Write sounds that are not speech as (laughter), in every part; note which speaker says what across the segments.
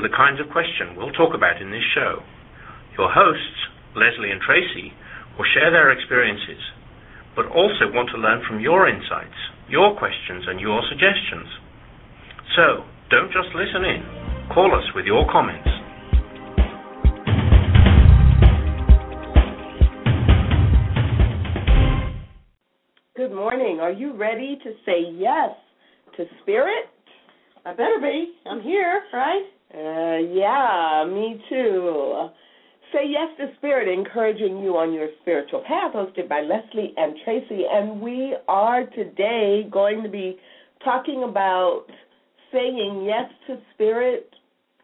Speaker 1: The kinds of questions we'll talk about in this show. Your hosts, Lesley and Tracy, will share their experiences, but also want to learn from your insights, your questions, and your suggestions. So, don't just listen in. Call us with your comments.
Speaker 2: Good morning. Are you ready to say yes to spirit?
Speaker 3: I better be. I'm here, right?
Speaker 2: Uh, yeah, me too. Say Yes to Spirit, encouraging you on your spiritual path, hosted by Lesley and Tracy. And we are today going to be talking about saying yes to spirit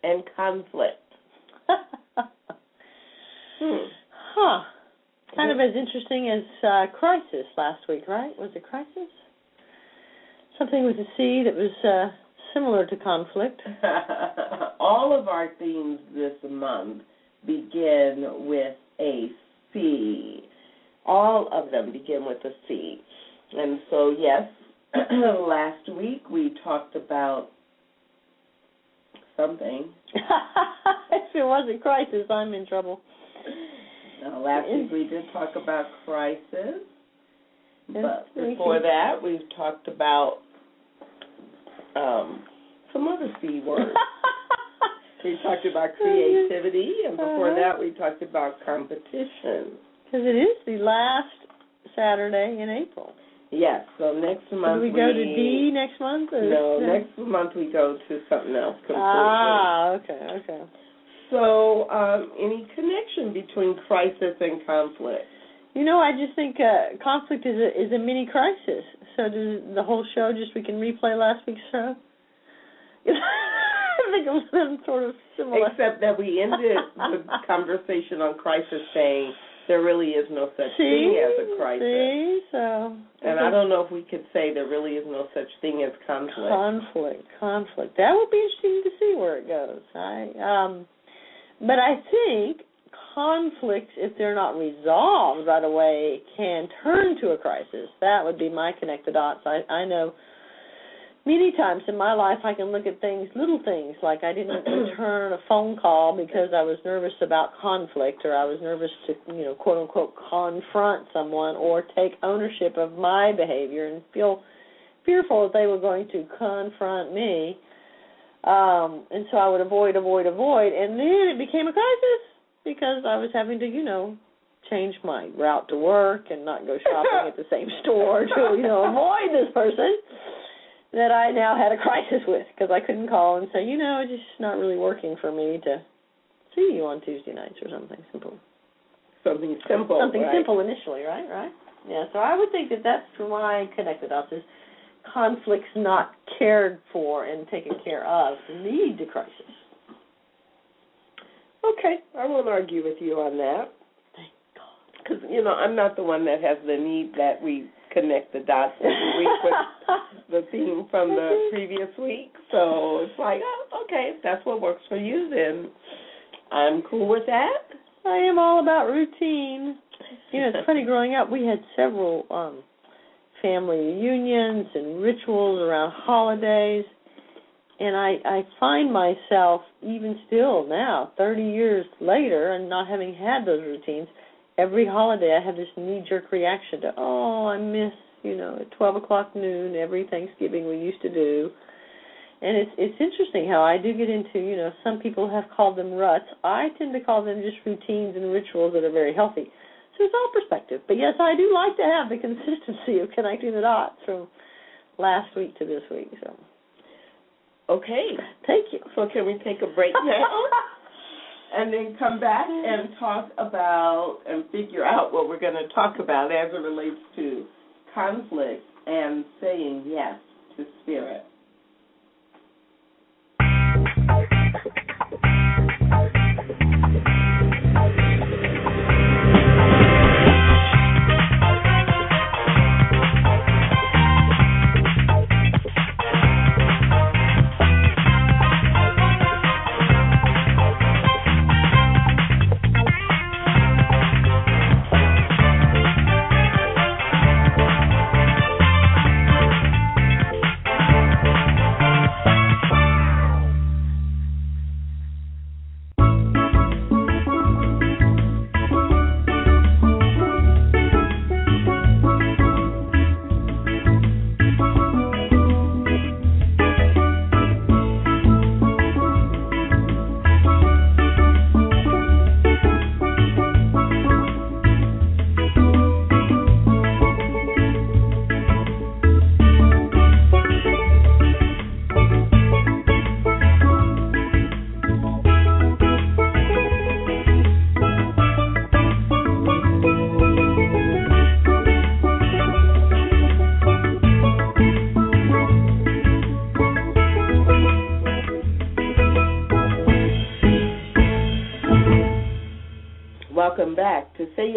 Speaker 2: and conflict. (laughs)
Speaker 3: hmm. Huh. Kind of as interesting as uh, crisis last week, right? Was it crisis? Something with a C that was uh, similar to conflict. (laughs)
Speaker 2: All of our themes this month begin with a C. All of them begin with a C. And so, yes, (clears throat) last week we talked about something. (laughs)
Speaker 3: if it wasn't crisis, I'm in trouble.
Speaker 2: Now, last week we did talk about crisis. But before that, we've talked about um, some other C words. (laughs) we talked about creativity, and before uh-huh. that, we talked about competition.
Speaker 3: Because it is the last Saturday in April.
Speaker 2: Yes. So next month
Speaker 3: Do we, go to D next month? Or?
Speaker 2: No, next month we go to something else completely.
Speaker 3: Ah, okay, okay.
Speaker 2: So, um, any connection between crisis and conflict?
Speaker 3: You know, I just think uh, conflict is a is a mini crisis. So does the whole show just we can replay last week's show? (laughs) I think of them sort of similar.
Speaker 2: Except that we ended the conversation on crisis saying there really is no such
Speaker 3: see?
Speaker 2: thing as a crisis.
Speaker 3: See? So
Speaker 2: And I don't know if we could say there really is no such thing as conflict.
Speaker 3: Conflict, conflict. That would be interesting to see where it goes. I um but I think conflicts, if they're not resolved right away, can turn to a crisis. That would be my connect the dots. I, I know many times in my life I can look at things, little things, like I didn't (clears throat) return a phone call because I was nervous about conflict or I was nervous to, you know, quote unquote confront someone or take ownership of my behavior and feel fearful that they were going to confront me. Um, and so I would avoid, avoid, avoid, and then it became a crisis because I was having to, you know, change my route to work and not go shopping at the same (laughs) store to, you know, avoid this person that I now had a crisis with because I couldn't call and say, you know, it's just not really working for me to see you on Tuesday nights or something simple.
Speaker 2: Something simple.
Speaker 3: Something
Speaker 2: right?
Speaker 3: simple initially, right? Right. Yeah. So I would think that that's my connected dots is conflicts not cared for and taken care of lead to crisis.
Speaker 2: Okay, I won't argue with you on that.
Speaker 3: Thank God.
Speaker 2: Because you know I'm not the one that has the need that we connect the dots every week with (laughs) the theme from the previous week. So it's like, oh, okay, if that's what works for you, then I'm cool with that.
Speaker 3: I am all about routine. You know, it's funny. (laughs) Growing up, we had several um family reunions and rituals around holidays, and I I find myself even still now, 30 years later, and not having had those routines every holiday I have this knee jerk reaction to, oh, I miss, you know, at twelve o'clock noon every Thanksgiving we used to do. And it's it's interesting how I do get into, you know, some people have called them ruts. I tend to call them just routines and rituals that are very healthy. So it's all perspective. But yes, I do like to have the (laughs) consistency of connecting the dots from last week to this week. So
Speaker 2: Okay.
Speaker 3: Thank you.
Speaker 2: So can we take a break now? (laughs) and then come back and mm-hmm. talk about and figure out what we're going to talk about as it relates to conflict and saying yes to spirit.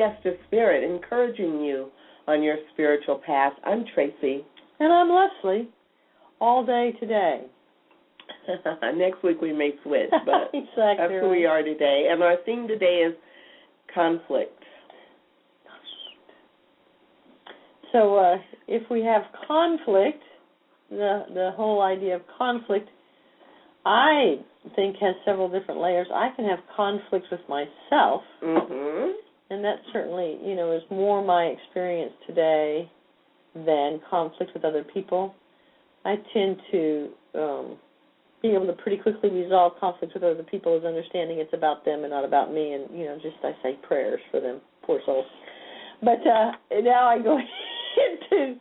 Speaker 2: To Say Yes to Spirit, encouraging you on your spiritual path. I'm Tracy.
Speaker 3: And I'm Lesley. All day today. (laughs)
Speaker 2: Next week we may switch, (laughs) but
Speaker 3: exactly
Speaker 2: that's
Speaker 3: right.
Speaker 2: who we are today. And our theme today is conflict.
Speaker 3: So uh, if we have conflict, the the whole idea of conflict, I think has several different layers. I can have conflict with myself,
Speaker 2: Mhm.
Speaker 3: And that certainly you know is more my experience today than conflict with other people. I tend to um, be able to pretty quickly resolve conflict with other people as understanding it's about them and not about me, and you know just I say prayers for them, poor souls. But uh, now I go (laughs) into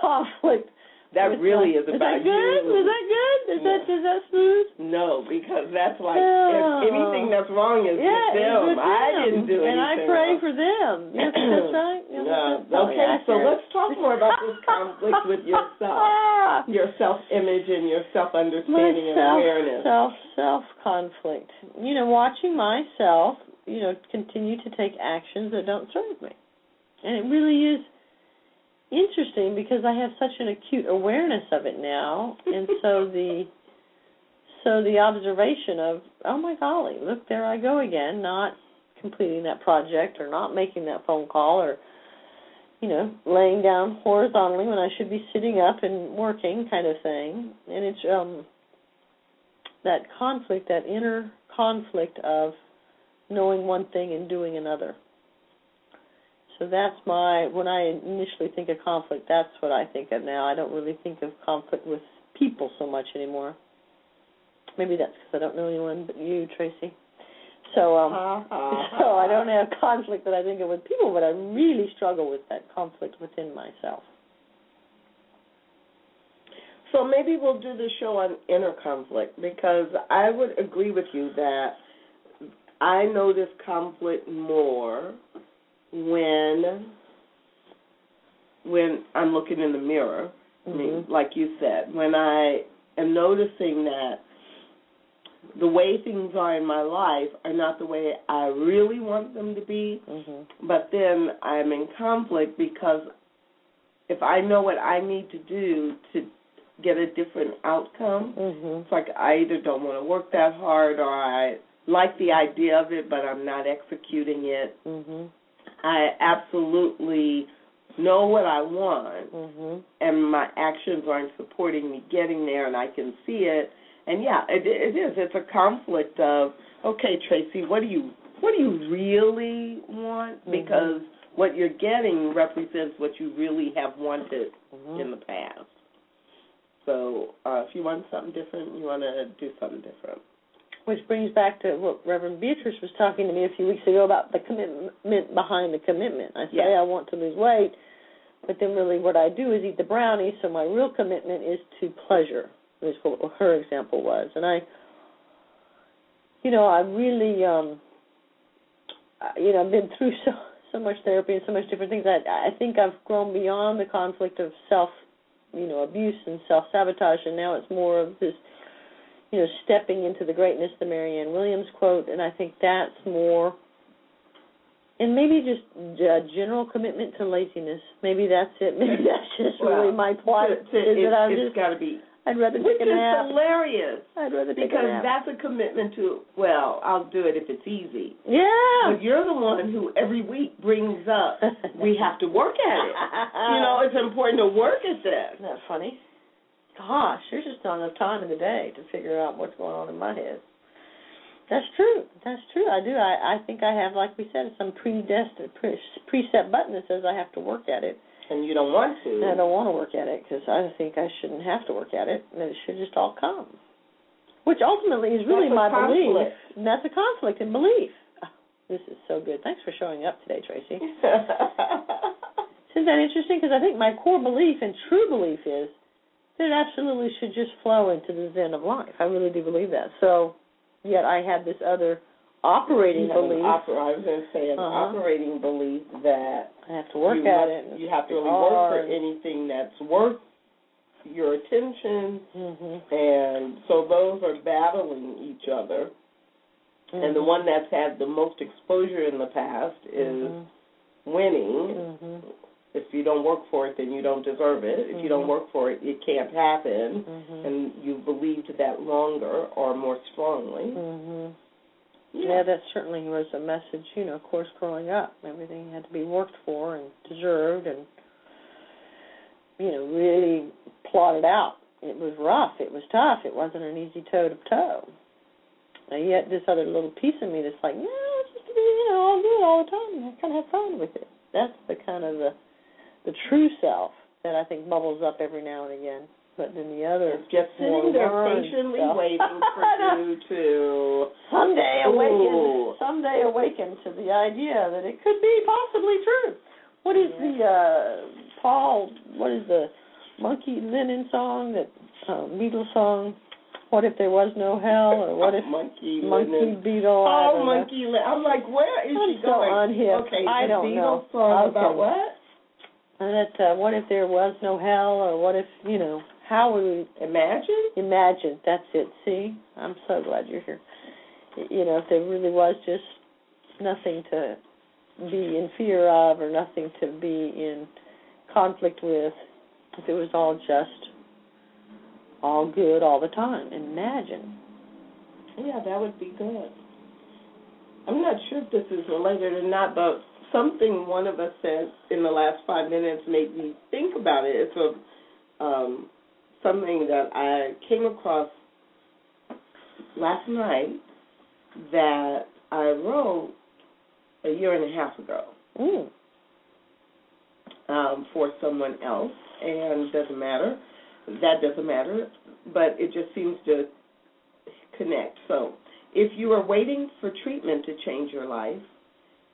Speaker 3: conflict.
Speaker 2: That really is about is
Speaker 3: that good?
Speaker 2: you.
Speaker 3: Is that good? Is that is that smooth?
Speaker 2: No, because that's like
Speaker 3: Oh.
Speaker 2: if anything that's wrong is
Speaker 3: yeah,
Speaker 2: with them.
Speaker 3: with
Speaker 2: I didn't do it.
Speaker 3: and
Speaker 2: anything.
Speaker 3: I pray
Speaker 2: wrong.
Speaker 3: for them. (clears throat) Think that's right? You
Speaker 2: No.
Speaker 3: that's
Speaker 2: Okay, so let's talk more about this conflict with yourself. (laughs) Your self image and your self understanding and awareness.
Speaker 3: self self conflict. You know, watching myself, you know, continue to take actions that don't serve me. And it really is interesting because I have such an acute awareness of it now and (laughs) so the so the observation of, oh my golly, look there I go again, not completing that project or not making that phone call or you know, laying down horizontally when I should be sitting up and working kind of thing. And it's um that conflict, that inner conflict of knowing one thing and doing another. So that's my when I initially think of conflict, that's what I think of now. I don't really think of conflict with people so much anymore. Maybe that's because I don't know anyone but you, Tracy. So um (laughs) so I don't have conflict that I think of with people, but I really struggle with that conflict within myself.
Speaker 2: So maybe we'll do the show on inner conflict because I would agree with you that I notice conflict more when when I'm looking in the mirror. I mean,
Speaker 3: Mhm.
Speaker 2: like you said, when I am noticing that the way things are in my life are not the way I really want them to be,
Speaker 3: Mhm.
Speaker 2: but then I'm in conflict because if I know what I need to do to get a different outcome,
Speaker 3: Mhm.
Speaker 2: it's like I either don't want to work that hard or I like the idea of it but I'm not executing it.
Speaker 3: Mhm.
Speaker 2: I absolutely know what I want
Speaker 3: Mhm.
Speaker 2: and my actions aren't supporting me getting there and I can see it. And yeah, it it is. It's a conflict of, okay, Tracy, what do you what do you really want?
Speaker 3: Mhm.
Speaker 2: Because what you're getting represents what you really have wanted
Speaker 3: Mhm.
Speaker 2: in the past. So uh, if you want something different, you want to do something different.
Speaker 3: Which brings back to what Reverend Beatrice was talking to me a few weeks ago about the commitment behind the commitment. I say
Speaker 2: Yes.
Speaker 3: I want to lose weight, but then really what I do is eat the brownie. So my real commitment is to pleasure. Is what her example was, and I, you know, I really, um, I- you know, I've been through so so much therapy and so much different things. I I think I've grown beyond the conflict of self, you know, abuse and self sabotage, and now it's more of this you know, stepping into the greatness, the Marianne Williams quote, and I think that's more, and maybe just a general commitment to laziness. Maybe that's it. Maybe that's just
Speaker 2: Well,
Speaker 3: really my plight.
Speaker 2: To- to-
Speaker 3: is that
Speaker 2: it's
Speaker 3: just,
Speaker 2: got to be,
Speaker 3: I'd rather
Speaker 2: which
Speaker 3: take a
Speaker 2: is hilarious
Speaker 3: I'd rather take a
Speaker 2: because
Speaker 3: nap.
Speaker 2: that's a commitment to. Well, I'll do it if it's easy.
Speaker 3: yeah.
Speaker 2: But you're the one who every week brings up we have to work at it. You know, it's important to work at this. (laughs)
Speaker 3: Isn't that funny? Gosh, there's just not enough time in the day to figure out what's going on in my head. That's true. That's true. I do. I I think I have, like we said, some predestined pre, preset button that says I have to work at it.
Speaker 2: And you don't want to.
Speaker 3: And I don't want to work at it because I think I shouldn't have to work at it, and it should just all come. Which ultimately is really my belief. And that's a conflict in belief. Oh, (laughs) this is so good. Thanks for showing up today, Tracy. (laughs) Isn't that interesting? Because I think my core belief and true belief is it absolutely should just flow into the zen of life. I really do believe that. So, yet I have this other operating
Speaker 2: You
Speaker 3: belief.
Speaker 2: oper- I was going to say an
Speaker 3: Uh-huh.
Speaker 2: operating belief that
Speaker 3: I have to work at
Speaker 2: must-
Speaker 3: it.
Speaker 2: You have to really work for anything that's worth your attention,
Speaker 3: Mhm.
Speaker 2: and so those are battling each other.
Speaker 3: Mm-hmm.
Speaker 2: And the one that's had the most exposure in the past is
Speaker 3: mm-hmm.
Speaker 2: winning.
Speaker 3: Mm-hmm.
Speaker 2: If you don't work for it, then you don't deserve it. If you don't
Speaker 3: Mhm.
Speaker 2: work for it, it can't happen.
Speaker 3: Mhm.
Speaker 2: And you believed that longer or more strongly.
Speaker 3: Mhm. Yeah, that certainly was a message, you know, of course, growing up. Everything had to be worked for and deserved and, you know, really plotted out. It was rough. It was tough. It wasn't an easy toe to toe. And yet, this other little piece of me that's like, no, it's just, be, you know, I'll do it all the time. I kind of have fun with it. That's the kind of the, the true self that I think bubbles up every now and again. But then the other
Speaker 2: It's just sitting there patiently
Speaker 3: stuff.
Speaker 2: waiting for (laughs) you to
Speaker 3: someday
Speaker 2: Ooh.
Speaker 3: awaken someday awaken to the idea that it could be possibly true. What is
Speaker 2: Yeah.
Speaker 3: the uh Paul what is the Monkey Lennon song that uh, Beatles song? What if there was no hell or what if
Speaker 2: monkey
Speaker 3: Monkey
Speaker 2: Lennon.
Speaker 3: Beetle?
Speaker 2: Oh, monkey. Li- I'm like, where is
Speaker 3: I'm
Speaker 2: she
Speaker 3: so
Speaker 2: going?
Speaker 3: unhip.
Speaker 2: Okay,
Speaker 3: I
Speaker 2: the
Speaker 3: don't
Speaker 2: Beatles
Speaker 3: know.
Speaker 2: song
Speaker 3: Okay.
Speaker 2: about what?
Speaker 3: That uh, what if there was no hell or what if you know how would we
Speaker 2: Imagine.
Speaker 3: Imagine. That's it. See, I'm so glad you're here. You know, if there really was just nothing to be in fear of or nothing to be in conflict with, if it was all just all good all the time. Imagine.
Speaker 2: Yeah, that would be good. I'm not sure if this is related or not, but something one of us said in the last five minutes made me think about it. It's a um, something that I came across last night that I wrote a year and a half ago
Speaker 3: Mm.
Speaker 2: um, for someone else, and doesn't matter. That doesn't matter, but it just seems to connect. So, if you are waiting for treatment to change your life,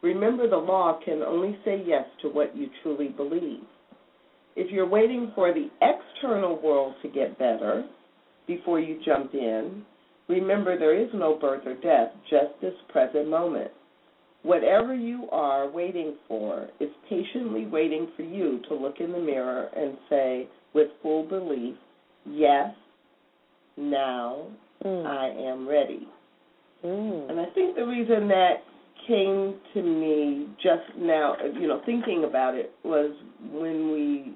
Speaker 2: remember the law can only say yes to what you truly believe. If you're waiting for the external world to get better before you jump in, remember there is no birth or death, just this present moment. Whatever you are waiting for is patiently waiting for you to look in the mirror and say, with full belief, yes, now
Speaker 3: Mm.
Speaker 2: I am ready.
Speaker 3: Mm.
Speaker 2: And I think the reason that came to me just now, you know, thinking about it, was when we,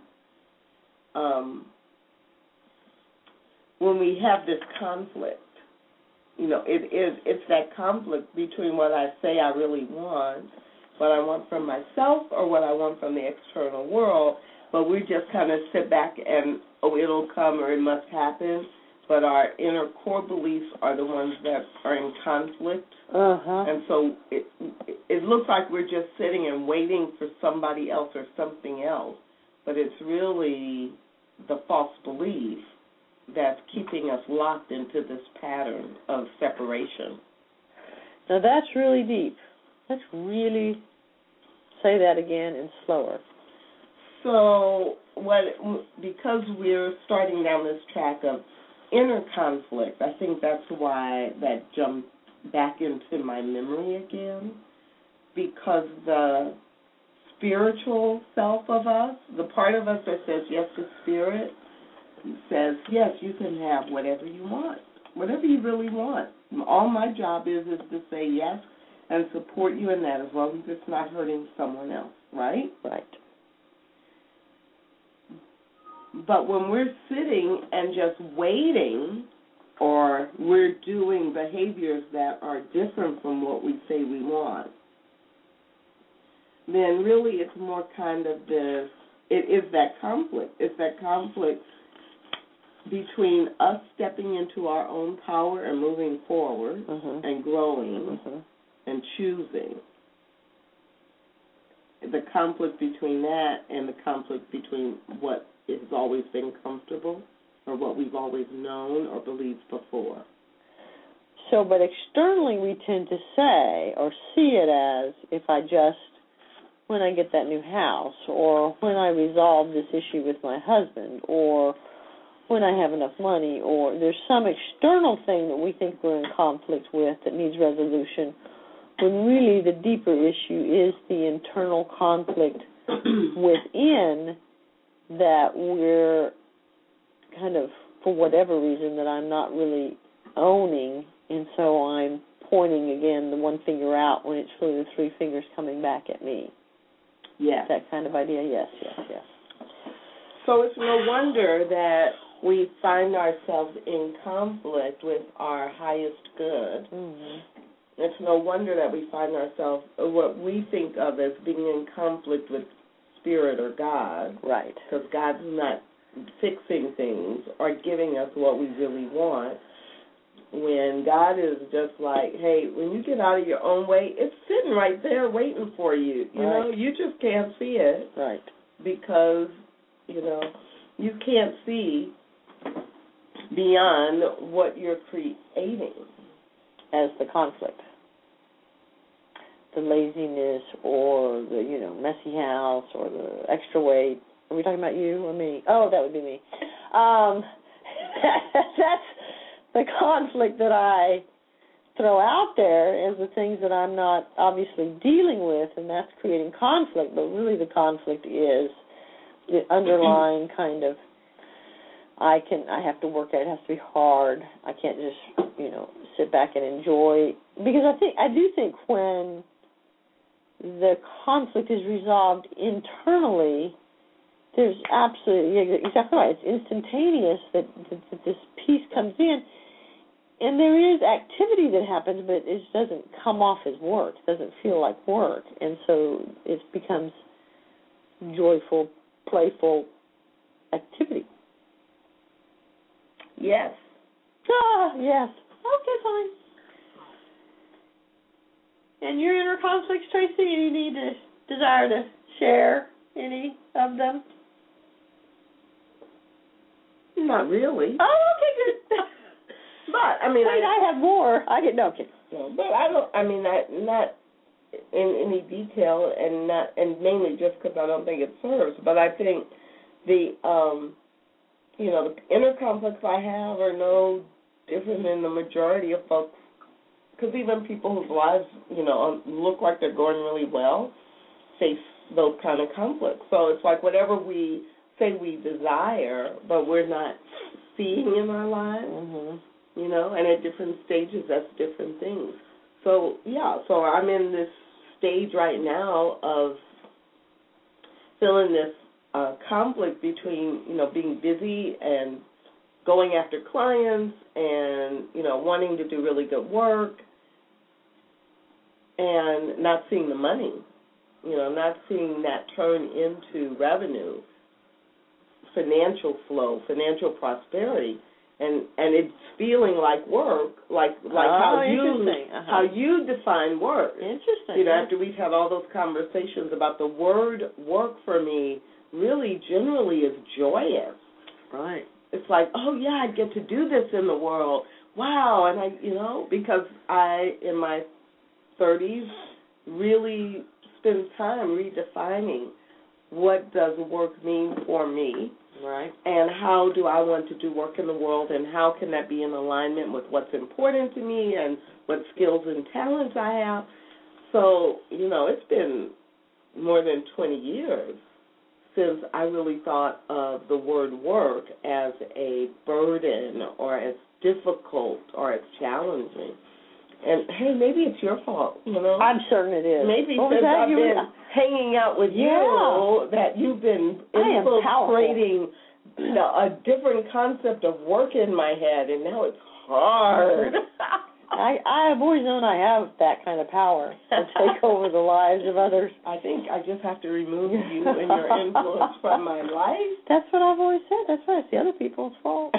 Speaker 2: um, when we have this conflict. You know, it is it's that conflict between what I say I really want, what I want from myself, or what I want from the external world. But we just kind of sit back and oh, it'll come or it must happen but our inner core beliefs are the ones that are in conflict.
Speaker 3: Uh-huh.
Speaker 2: And so it it looks like we're just sitting and waiting for somebody else or something else, but it's really the false belief that's keeping us locked into this pattern of separation.
Speaker 3: Now that's really deep. Let's really say that again and slower.
Speaker 2: So what because we're starting down this track of inner conflict, I think that's why that jumped back into my memory again. Because the spiritual self of us, the part of us that says yes to spirit, says, Yes, you can have whatever you want. Whatever you really want. All my job is is to say yes and support you in that as long as it's not hurting someone else, right?
Speaker 3: Right.
Speaker 2: But when we're sitting and just waiting, or we're doing behaviors that are different from what we say we want, then really it's more kind of this it is that conflict. It's that conflict between us stepping into our own power and moving forward
Speaker 3: Mhm.
Speaker 2: and growing
Speaker 3: Mhm.
Speaker 2: and choosing. The conflict between that and the conflict between what has always been comfortable or what we've always known or believed before.
Speaker 3: So, but externally we tend to say or see it as if I just, when I get that new house, or when I resolve this issue with my husband, or when I have enough money, or there's some external thing that we think we're in conflict with that needs resolution, when really the deeper issue is the internal conflict (clears throat) within that we're kind of, for whatever reason, that I'm not really owning, and so I'm pointing again the one finger out when it's really the three fingers coming back at me.
Speaker 2: Yes.
Speaker 3: That kind of idea. Yes, yes, yes.
Speaker 2: So it's no wonder that we find ourselves in conflict with our highest good.
Speaker 3: Mm-hmm.
Speaker 2: It's no wonder that we find ourselves what we think of as being in conflict with spirit or God.
Speaker 3: Right.
Speaker 2: Because God's not fixing things or giving us what we really want. When God is just like, hey, when you get out of your own way, it's sitting right there waiting for you. You
Speaker 3: right.
Speaker 2: know, you just can't see it.
Speaker 3: Right.
Speaker 2: Because, you know, you can't see beyond what you're creating.
Speaker 3: As the conflict. The laziness or the, you know, messy house or the extra weight. Are we talking about you or me? Oh, that would be me. Um (laughs) that's the conflict that I throw out there is the things that I'm not obviously dealing with and that's creating conflict, but really the conflict is the underlying (clears throat) kind of I can I have to work at it. It has to be hard. I can't just you know sit back and enjoy because I think I do think when the conflict is resolved internally, there's absolutely exactly right. It's instantaneous that, that, that this peace comes in, and there is activity that happens, but it doesn't come off as work. It doesn't feel like work, and so it becomes joyful, playful activity.
Speaker 2: Yes.
Speaker 3: Ah, yes. Okay, fine. And your inner conflicts, Tracy, you need to desire to share any of them?
Speaker 2: Not really.
Speaker 3: Oh, okay, good. (laughs)
Speaker 2: but I mean,
Speaker 3: Wait, I, I have more. I get no, okay.
Speaker 2: No, but I don't. I mean, not not in any detail, and not and mainly just because I don't think it serves. But I think the um you know, the inner conflicts I have are no different than the majority of folks. Because even people whose lives, you know, look like they're going really well, face those kind of conflicts. So it's like whatever we say we desire, but we're not seeing in our lives,
Speaker 3: mm-hmm.
Speaker 2: you know, and at different stages, that's different things. So yeah, so I'm in this stage right now of feeling this uh, conflict between you know being busy and going after clients and you know wanting to do really good work and not seeing the money you know not seeing that turn into revenue financial flow financial prosperity and and it's feeling like work like like
Speaker 3: oh,
Speaker 2: how you
Speaker 3: uh-huh.
Speaker 2: how you define work
Speaker 3: interesting
Speaker 2: you know after we've had all those conversations about the word work for me really generally is joyous.
Speaker 3: Right.
Speaker 2: It's like, oh yeah, I get to do this in the world. Wow, and I, you know, because I in my 30s really spend time redefining what does work mean for me.
Speaker 3: Right.
Speaker 2: And how do I want to do work in the world and how can that be in alignment with what's important to me and what skills and talents I have. So, you know, it's been more than 20 years since I really thought of the word work as a burden or as difficult or as challenging. And hey, maybe it's your fault, you know.
Speaker 3: I'm certain it is.
Speaker 2: Maybe
Speaker 3: what
Speaker 2: since I've
Speaker 3: you
Speaker 2: been hanging out with
Speaker 3: yeah.
Speaker 2: you that you've been infiltrating a different concept of work in my head, and now it's hard. (laughs) (laughs)
Speaker 3: I I've always known I have that kind of power to take (laughs) over the lives of others.
Speaker 2: I think I just have to remove you and your influence from my life.
Speaker 3: That's what I've always said. That's why it's the other people's fault.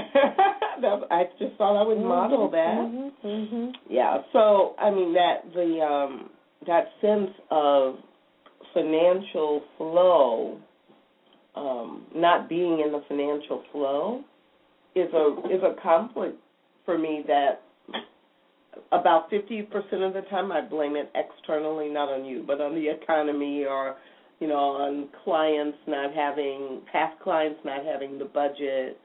Speaker 2: I just thought I would
Speaker 3: mm-hmm,
Speaker 2: model that.
Speaker 3: Mm-hmm, mm-hmm.
Speaker 2: Yeah. So I mean that the um that sense of financial flow, um, not being in the financial flow, is a is a conflict for me that about 50% of the time I blame it externally, not on you, but on the economy or, you know, on clients not having, past clients not having the budget,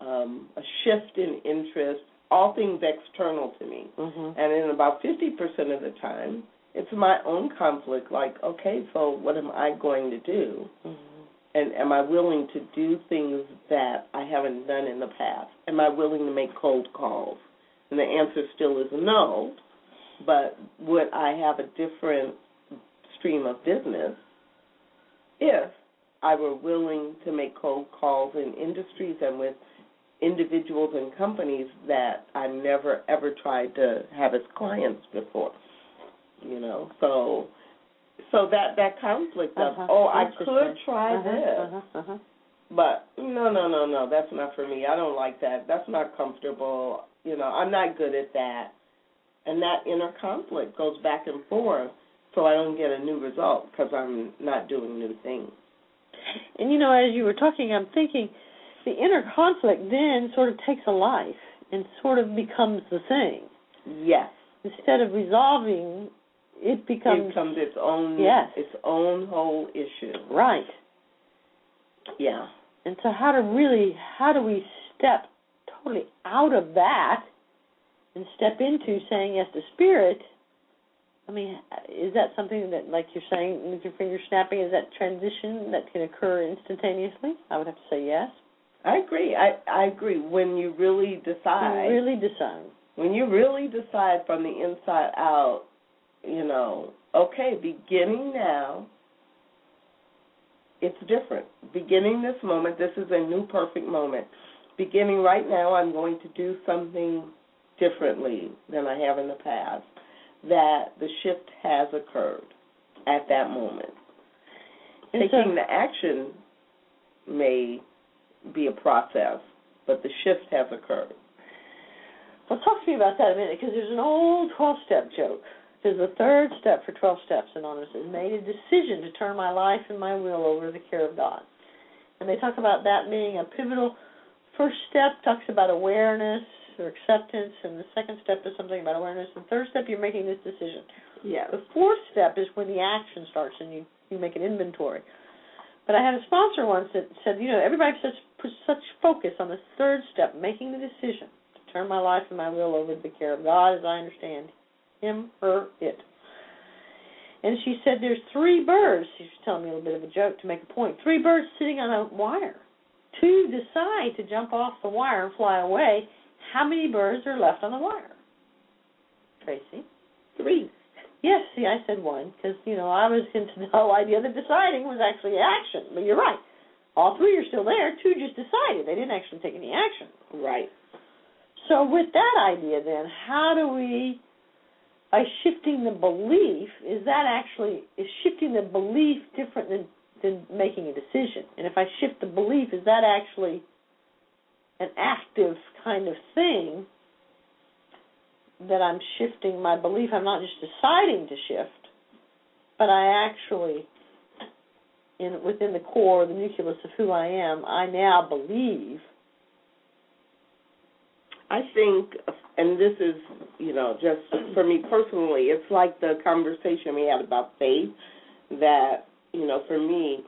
Speaker 2: um, a shift in interest, all things external to me.
Speaker 3: Mm-hmm.
Speaker 2: And in about 50% of the time, it's my own conflict, like, okay, so what am I going to do?
Speaker 3: Mm-hmm.
Speaker 2: And am I willing to do things that I haven't done in the past? Am I willing to make cold calls? and the answer still is no. But would I have a different stream of business if I were willing to make cold calls in industries and with individuals and companies that I never ever tried to have as clients before. You know, so so that that conflict of
Speaker 3: Uh-huh.
Speaker 2: oh I could try
Speaker 3: Uh-huh,
Speaker 2: this,
Speaker 3: uh-huh, uh-huh.
Speaker 2: but no no no no that's not for me. I don't like that. That's not comfortable. You know, I'm not good at that. And that inner conflict goes back and forth, so I don't get a new result because I'm not doing new things.
Speaker 3: And you know, as you were talking, I'm thinking the inner conflict then sort of takes a life and sort of becomes the thing.
Speaker 2: Yes.
Speaker 3: Instead of resolving, it becomes
Speaker 2: it becomes its own
Speaker 3: Yes.
Speaker 2: its own whole issue.
Speaker 3: right.
Speaker 2: Yeah.
Speaker 3: And so, how to really, how do we step totally out of that and step into saying yes to spirit? I mean, is that something that, like you're saying, with your finger snapping, is that transition that can occur instantaneously? I would have to say yes.
Speaker 2: I agree. I I agree. When you really decide,
Speaker 3: You really decide.
Speaker 2: when you really decide from the inside out, you know, okay, beginning now, it's different. Beginning this moment, this is a new perfect moment. Beginning right now, I'm going to do something differently than I have in the past. That the shift has occurred at that moment.
Speaker 3: And so-
Speaker 2: Taking the action may be a process, but the shift has occurred.
Speaker 3: Well, talk to me about that a minute, because there's an old 12-step joke. There's a third step for 12 Steps Anonymous is made a decision to turn my life and my will over to the care of God. And they talk about that being a pivotal first step, talks about awareness or acceptance, and the second step is something about awareness. And third step, you're making this decision.
Speaker 2: Yeah.
Speaker 3: The fourth step is when the action starts and you, you make an inventory. But I had a sponsor once that said, you know, everybody puts such focus on the third step, making the decision to turn my life and my will over to the care of God as I understand him, her, it. And she said there's three birds, she was telling me a little bit of a joke to make a point. Three birds sitting on a wire. Two decide to jump off the wire and fly away. How many birds are left on the wire? Tracy?
Speaker 2: Three.
Speaker 3: Yes, see, I said one because you know I was into the whole idea that deciding was actually action. But you're right; all three are still there. Two just decided; they didn't actually take any action.
Speaker 2: Right.
Speaker 3: So, with that idea, then, how do we, by shifting the belief, is that actually is shifting the belief different than than making a decision? And if I shift the belief, is that actually an active kind of thing? that I'm shifting my belief. I'm not just deciding to shift, but I actually, in within the core, the nucleus of who I am, I now believe.
Speaker 2: I think, and this is, you know, just for me personally, it's like the conversation we had about faith. That, you know, for me,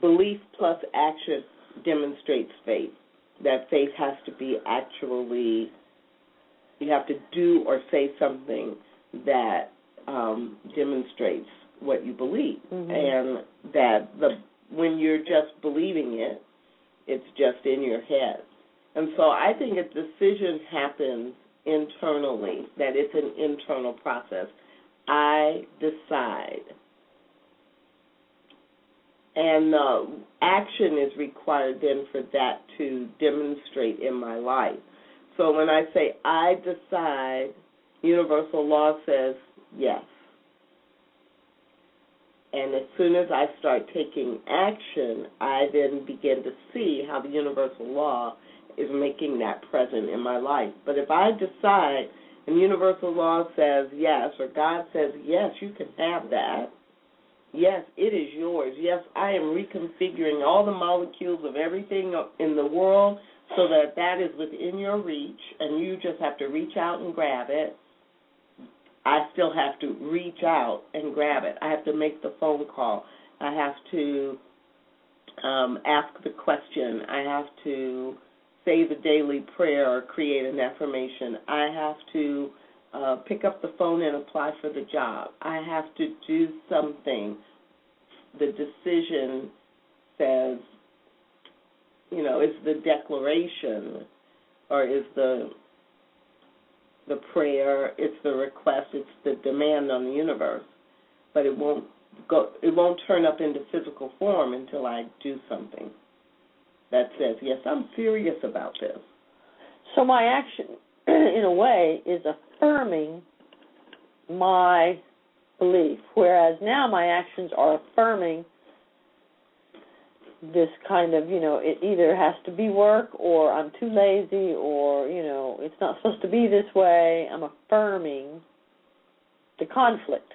Speaker 2: belief plus action demonstrates faith. That faith has to be actually, you have to do or say something that um, demonstrates what you believe,
Speaker 3: Mhm.
Speaker 2: and that the when you're just believing it, it's just in your head. And so I think a decision happens internally, that it's an internal process. I decide. And uh, action is required then for that to demonstrate in my life. So when I say I decide, universal law says yes. And as soon as I start taking action, I then begin to see how the universal law is making that present in my life. But if I decide and universal law says yes, or God says yes, you can have that. Yes, it is yours. Yes, I am reconfiguring all the molecules of everything in the world so that that is within your reach, and you just have to reach out and grab it. I still have to reach out and grab it. I have to make the phone call. I have to um, ask the question. I have to say the daily prayer or create an affirmation. I have to uh, pick up the phone and apply for the job. I have to do something. The decision says, you know, is the declaration or is the the prayer, it's the request, it's the demand on the universe, but it won't go it won't turn up into physical form until I do something that says, "Yes, I'm serious about this."
Speaker 3: So my action (clears throat) in a way is affirming my belief whereas now my actions are affirming this kind of, you know, it either has to be work or I'm too lazy or, you know, it's not supposed to be this way. I'm affirming the conflict.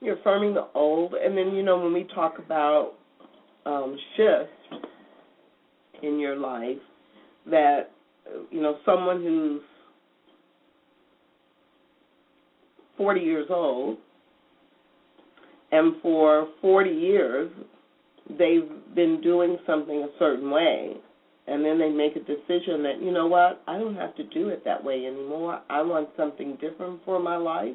Speaker 2: You're affirming the old, and then you know when we talk about um, shifts in your life, that you know someone who's 40 years old, and for 40 years they've been doing something a certain way, and then they make a decision that you know what I don't have to do it that way anymore. I want something different for my life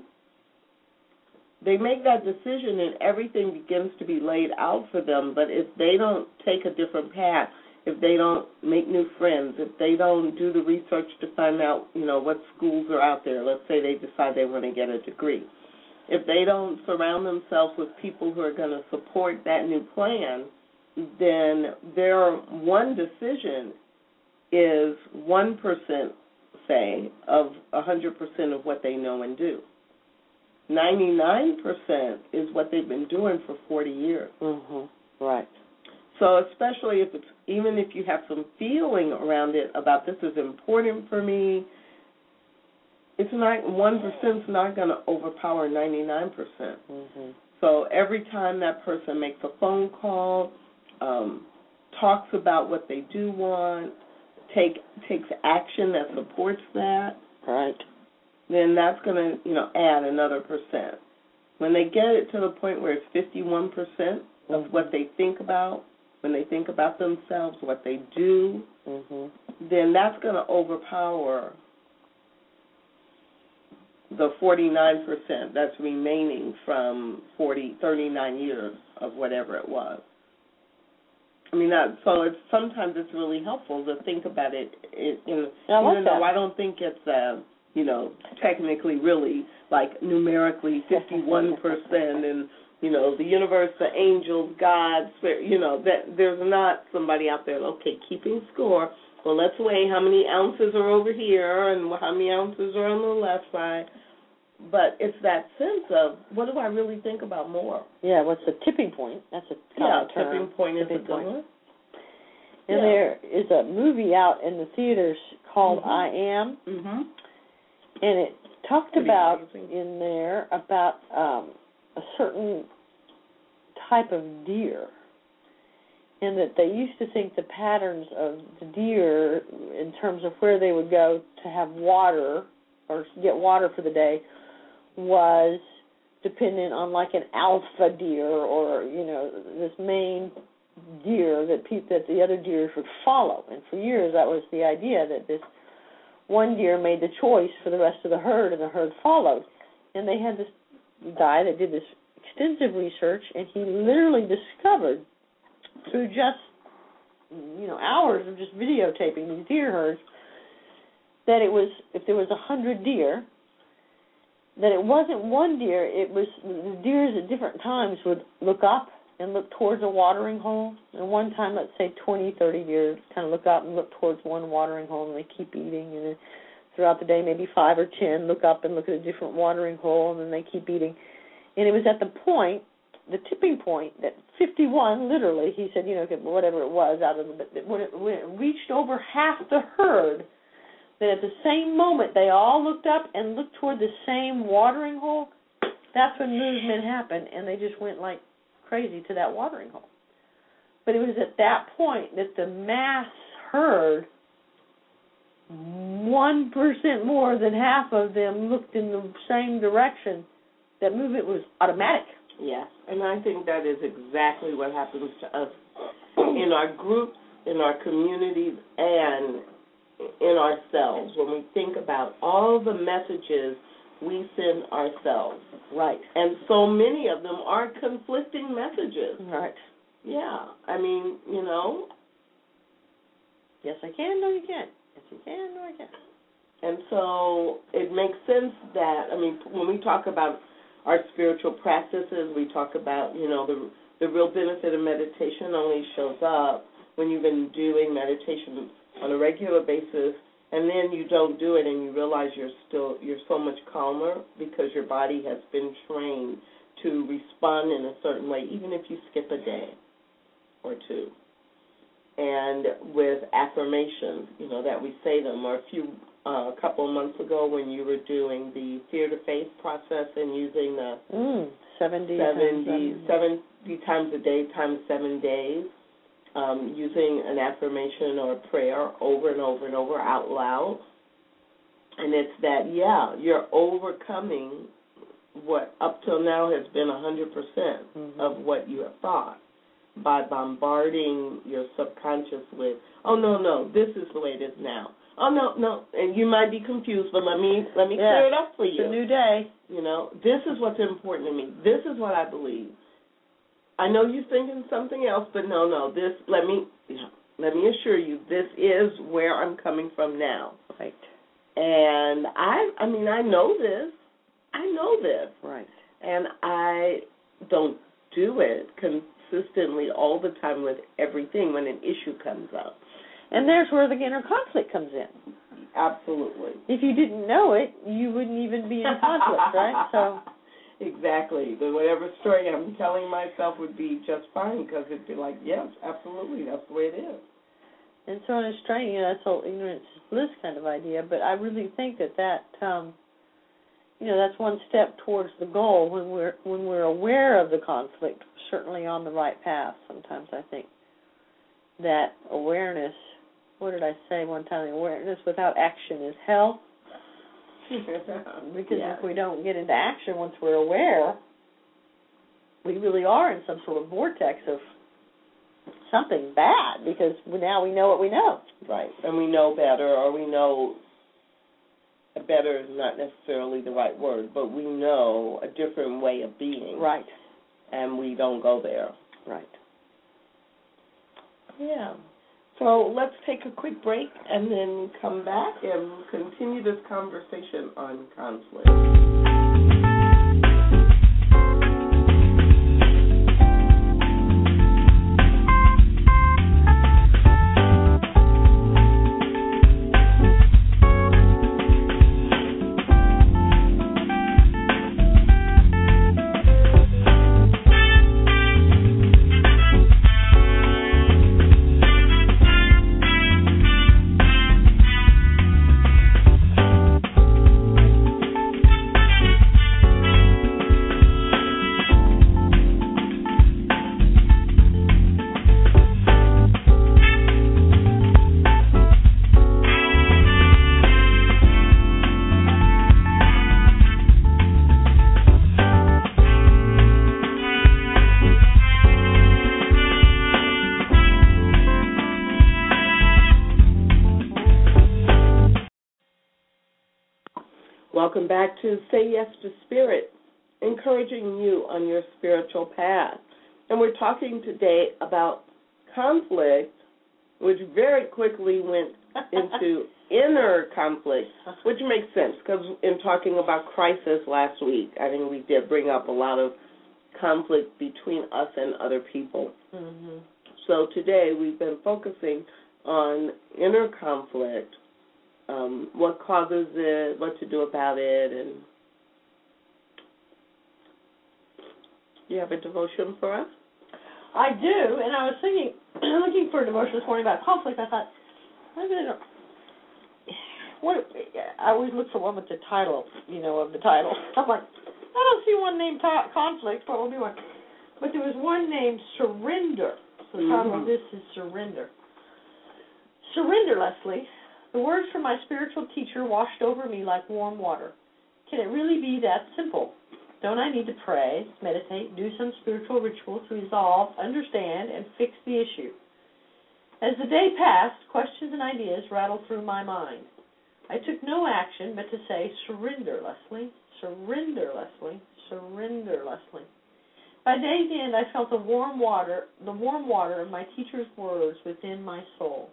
Speaker 2: they make that decision and everything begins to be laid out for them but if they don't take a different path if they don't make new friends if they don't do the research to find out you know what schools are out there let's say they decide they want to get a degree if they don't surround themselves with people who are going to support that new plan then their one decision is 1% say of 100% of what they know and do 99% is what they've been doing for 40 years.
Speaker 3: Mhm. Right.
Speaker 2: So especially if it's even if you have some feeling around it about this is important for me, it's not one percent's not going to overpower 99 percent.
Speaker 3: Mm-hmm.
Speaker 2: So every time that person makes a phone call, um, talks about what they do want, take takes action that supports that.
Speaker 3: Right
Speaker 2: then that's going to, you know, add another percent. When they get it to the point where it's 51% of what they think about, when they think about themselves, what they do,
Speaker 3: mm-hmm.
Speaker 2: then that's going to overpower the 49% that's remaining from 40, 39 years of whatever it was. I mean, that, so it's sometimes it's really helpful to think about it. it you know,
Speaker 3: I
Speaker 2: even though I don't think it's uh, you know, technically really like numerically 51% and you know, the universe, the angels, God, spirit, you know, that there's not somebody out there, okay, keeping score. Well, let's weigh how many ounces are over here and how many ounces are on the left side. But it's that sense of what do I really think about more?
Speaker 3: Yeah, what's the tipping point? That's a
Speaker 2: yeah,
Speaker 3: term.
Speaker 2: tipping point
Speaker 3: tipping
Speaker 2: is a good one.
Speaker 3: And
Speaker 2: yeah.
Speaker 3: there is a movie out in the theaters called
Speaker 2: mm-hmm.
Speaker 3: I Am.
Speaker 2: Mhm
Speaker 3: and it talked
Speaker 2: Pretty
Speaker 3: about
Speaker 2: amazing.
Speaker 3: in there about um, a certain type of deer, and that they used to think the patterns of the deer in terms of where they would go to have water or get water for the day was dependent on like an alpha deer or you know this main deer that pe- that the other deers would follow and for years that was the idea that this one deer made the choice for the rest of the herd, and the herd followed. And they had this guy that did this extensive research, and he literally discovered through just you know hours of just videotaping these deer herds that it was if there was a hundred deer that it wasn't one deer it was the deers at different times would look up and look towards a watering hole. And one time, let's say 20, 30 years, kind of look up and look towards one watering hole, and they keep eating. And then throughout the day, maybe five or ten, look up and look at a different watering hole, and then they keep eating. And it was at the point, the tipping point, that 51, literally, he said, you know, whatever it was, out of the, when it, when it reached over half the herd, that at the same moment they all looked up and looked toward the same watering hole. That's when movement happened, and they just went like crazy to that watering hole. But it was at that point that the mass herd, one percent more than half of them looked in the same direction. That movement was automatic.
Speaker 2: Yes, and I think that is exactly what happens to us in our groups, in our communities, and in ourselves when we think about all the messages we send ourselves.
Speaker 3: Right.
Speaker 2: And so many of them are conflicting messages.
Speaker 3: Right.
Speaker 2: Yeah. I mean, you know.
Speaker 3: Yes, I can. No, you can't. Yes, you can. No, I can't.
Speaker 2: And so it makes sense that I mean when we talk about our spiritual practices, we talk about you know the the real benefit of meditation only shows up when you've been doing meditation on a regular basis and then you don't do it and you realize you're still you're so much calmer because your body has been trained to respond in a certain way even if you skip a day or two. And with affirmations you know that we say them or a few uh, a couple of months ago when you were doing the fear to faith process and using the
Speaker 3: mm, 70,
Speaker 2: 70, 70 times a day times seven days um, using an affirmation or a prayer over and over and over out loud. And it's that, yeah, you're overcoming what up till now has been a 100% mm-hmm. of what you have thought by bombarding your subconscious with, oh, no, no, this is the way it is now. Oh no, no, and you might be confused, but let me let me
Speaker 3: yeah.
Speaker 2: clear it up for you.
Speaker 3: It's a new day.
Speaker 2: You know, this is what's important to me. This is what I believe. I know you're thinking something else, but no, no. This let me let me assure you, this is where I'm coming from now.
Speaker 3: Right.
Speaker 2: And I, I mean, I know this. I know this.
Speaker 3: Right.
Speaker 2: And I don't do it consistently all the time with everything when an issue comes up.
Speaker 3: And there's where the inner conflict comes in.
Speaker 2: Absolutely.
Speaker 3: If you didn't know it, you wouldn't even be in conflict, right? So (laughs)
Speaker 2: Exactly. The whatever story I'm telling myself would be just fine because it'd be like, yes, absolutely, that's the way it is.
Speaker 3: And so in Australia, you know, that's whole ignorance is bliss kind of idea. But I really think that that, um, you know, that's one step towards the goal when we're when we're aware of the conflict. Certainly on the right path. Sometimes I think that awareness. What did I say one time? Awareness without action is hell. (laughs) because if we don't get into action once we're aware, we really are in some sort of vortex of something bad because now we know what we know.
Speaker 2: Right. And we know better or we know a better is not necessarily the right word, but we know a different way of being.
Speaker 3: Right.
Speaker 2: And we don't go there.
Speaker 3: Right.
Speaker 2: Yeah. So let's take a quick break and then come back and continue this conversation on conflict. Back to Say Yes to Spirit, encouraging you on your spiritual path. And we're talking today about conflict, which very quickly went (laughs) into inner conflict, which makes sense because in talking about crisis last week, I think we did bring up a lot of conflict between us and other people.
Speaker 3: Mm-hmm.
Speaker 2: So today we've been focusing on inner conflict um, what causes it, what to do about it, and you have a devotion for us?
Speaker 3: I do, and I was thinking, (clears throat) looking for a devotion this morning about conflict. I thought, I don't. What I always look for one with the title, you know, of the title. (laughs) I'm like, I don't see one named ta- conflict. What will be one? But there was one named surrender. So the title
Speaker 2: mm-hmm.
Speaker 3: of this is surrender. Surrender, Lesley. The words from my spiritual teacher washed over me like warm water. Can it really be that simple? Don't I need to pray, meditate, do some spiritual rituals to resolve, understand, and fix the issue? As the day passed, questions and ideas rattled through my mind. I took no action but to say, Surrender, Lesley. Surrender, Lesley. Surrender, Lesley. By day's end, I felt the warm water, the warm water of my teacher's words within my soul.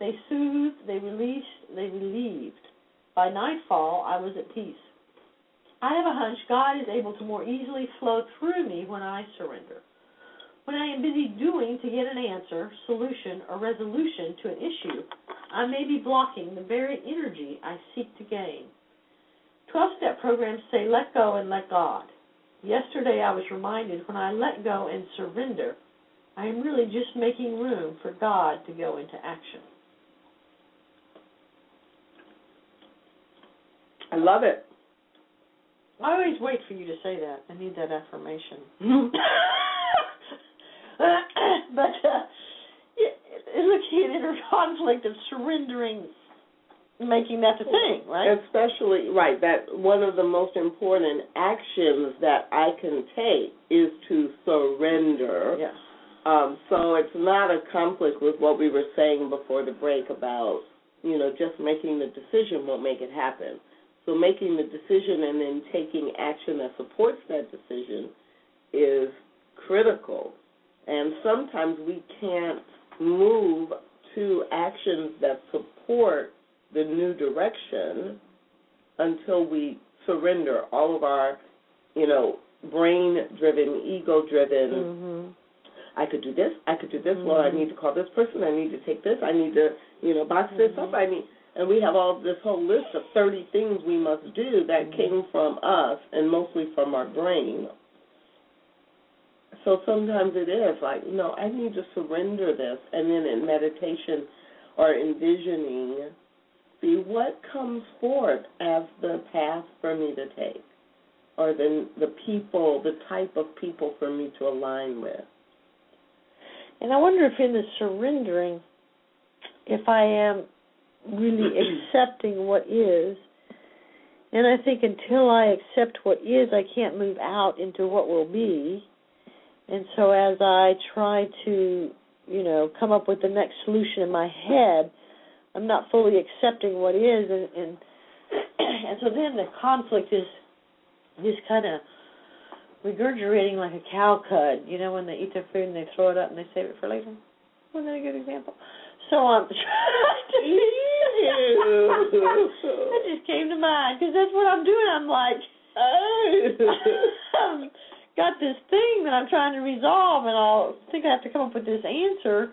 Speaker 3: They soothed, they released, they relieved. By nightfall, I was at peace. I have a hunch God is able to more easily flow through me when I surrender. When I am busy doing to get an answer, solution, or resolution to an issue, I may be blocking the very energy I seek to gain. 12 step programs say let go and let God. Yesterday I was reminded when I let go and surrender, I am really just making room for God to go into action.
Speaker 2: I love it.
Speaker 3: I always wait for you to say that. I need that affirmation. (laughs) (coughs) but uh, inner conflict of surrendering, making that the thing, right?
Speaker 2: Especially right. That one of the most important actions that I can take is to surrender.
Speaker 3: Yes.
Speaker 2: Um, so it's not a conflict with what we were saying before the break about you know just making the decision won't make it happen. So making the decision and then taking action that supports that decision is critical. And sometimes we can't move to actions that support the new direction until we surrender all of our, you know, brain driven, ego driven.
Speaker 3: Mm-hmm.
Speaker 2: I could do this. I could do this.
Speaker 3: Mm-hmm.
Speaker 2: Well, I need to call this person. I need to take this. I need to, you know, box this
Speaker 3: mm-hmm.
Speaker 2: up. I need, and we have all this whole list of 30 things we must do that came from us and mostly from our brain. So sometimes it is like, no, I need to surrender this, and then in meditation or envisioning, see what comes forth as the path for me to take, or the the people, the type of people for me to align with.
Speaker 3: And I wonder if in the surrendering, if I am really accepting what is. And I think until I accept what is, I can't move out into what will be. And so as I try to, you know, come up with the next solution in my head, I'm not fully accepting what is, and and, (clears throat) and so then the conflict is just kind of regurgitating like a cow cud. You know, when they eat their food and they throw it up and they save it for later. Wasn't that a good example? So um, (laughs) that (laughs) just came to mind because that's what I'm doing. I'm like, oh, got this thing that I'm trying to resolve, and I'll think I have to come up with this answer,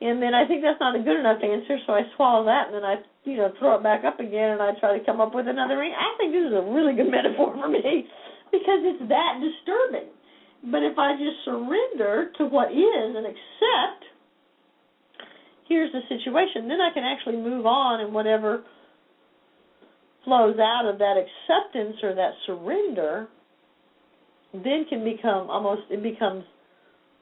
Speaker 3: and then I think that's not a good enough answer, so I swallow that, and then I, you know, throw it back up again, and I try to come up with another. I think this is a really good (laughs) metaphor for me because it's that disturbing. But if I just surrender to what is and accept here's the situation, then I can actually move on and whatever flows out of that acceptance or that surrender then can become almost it becomes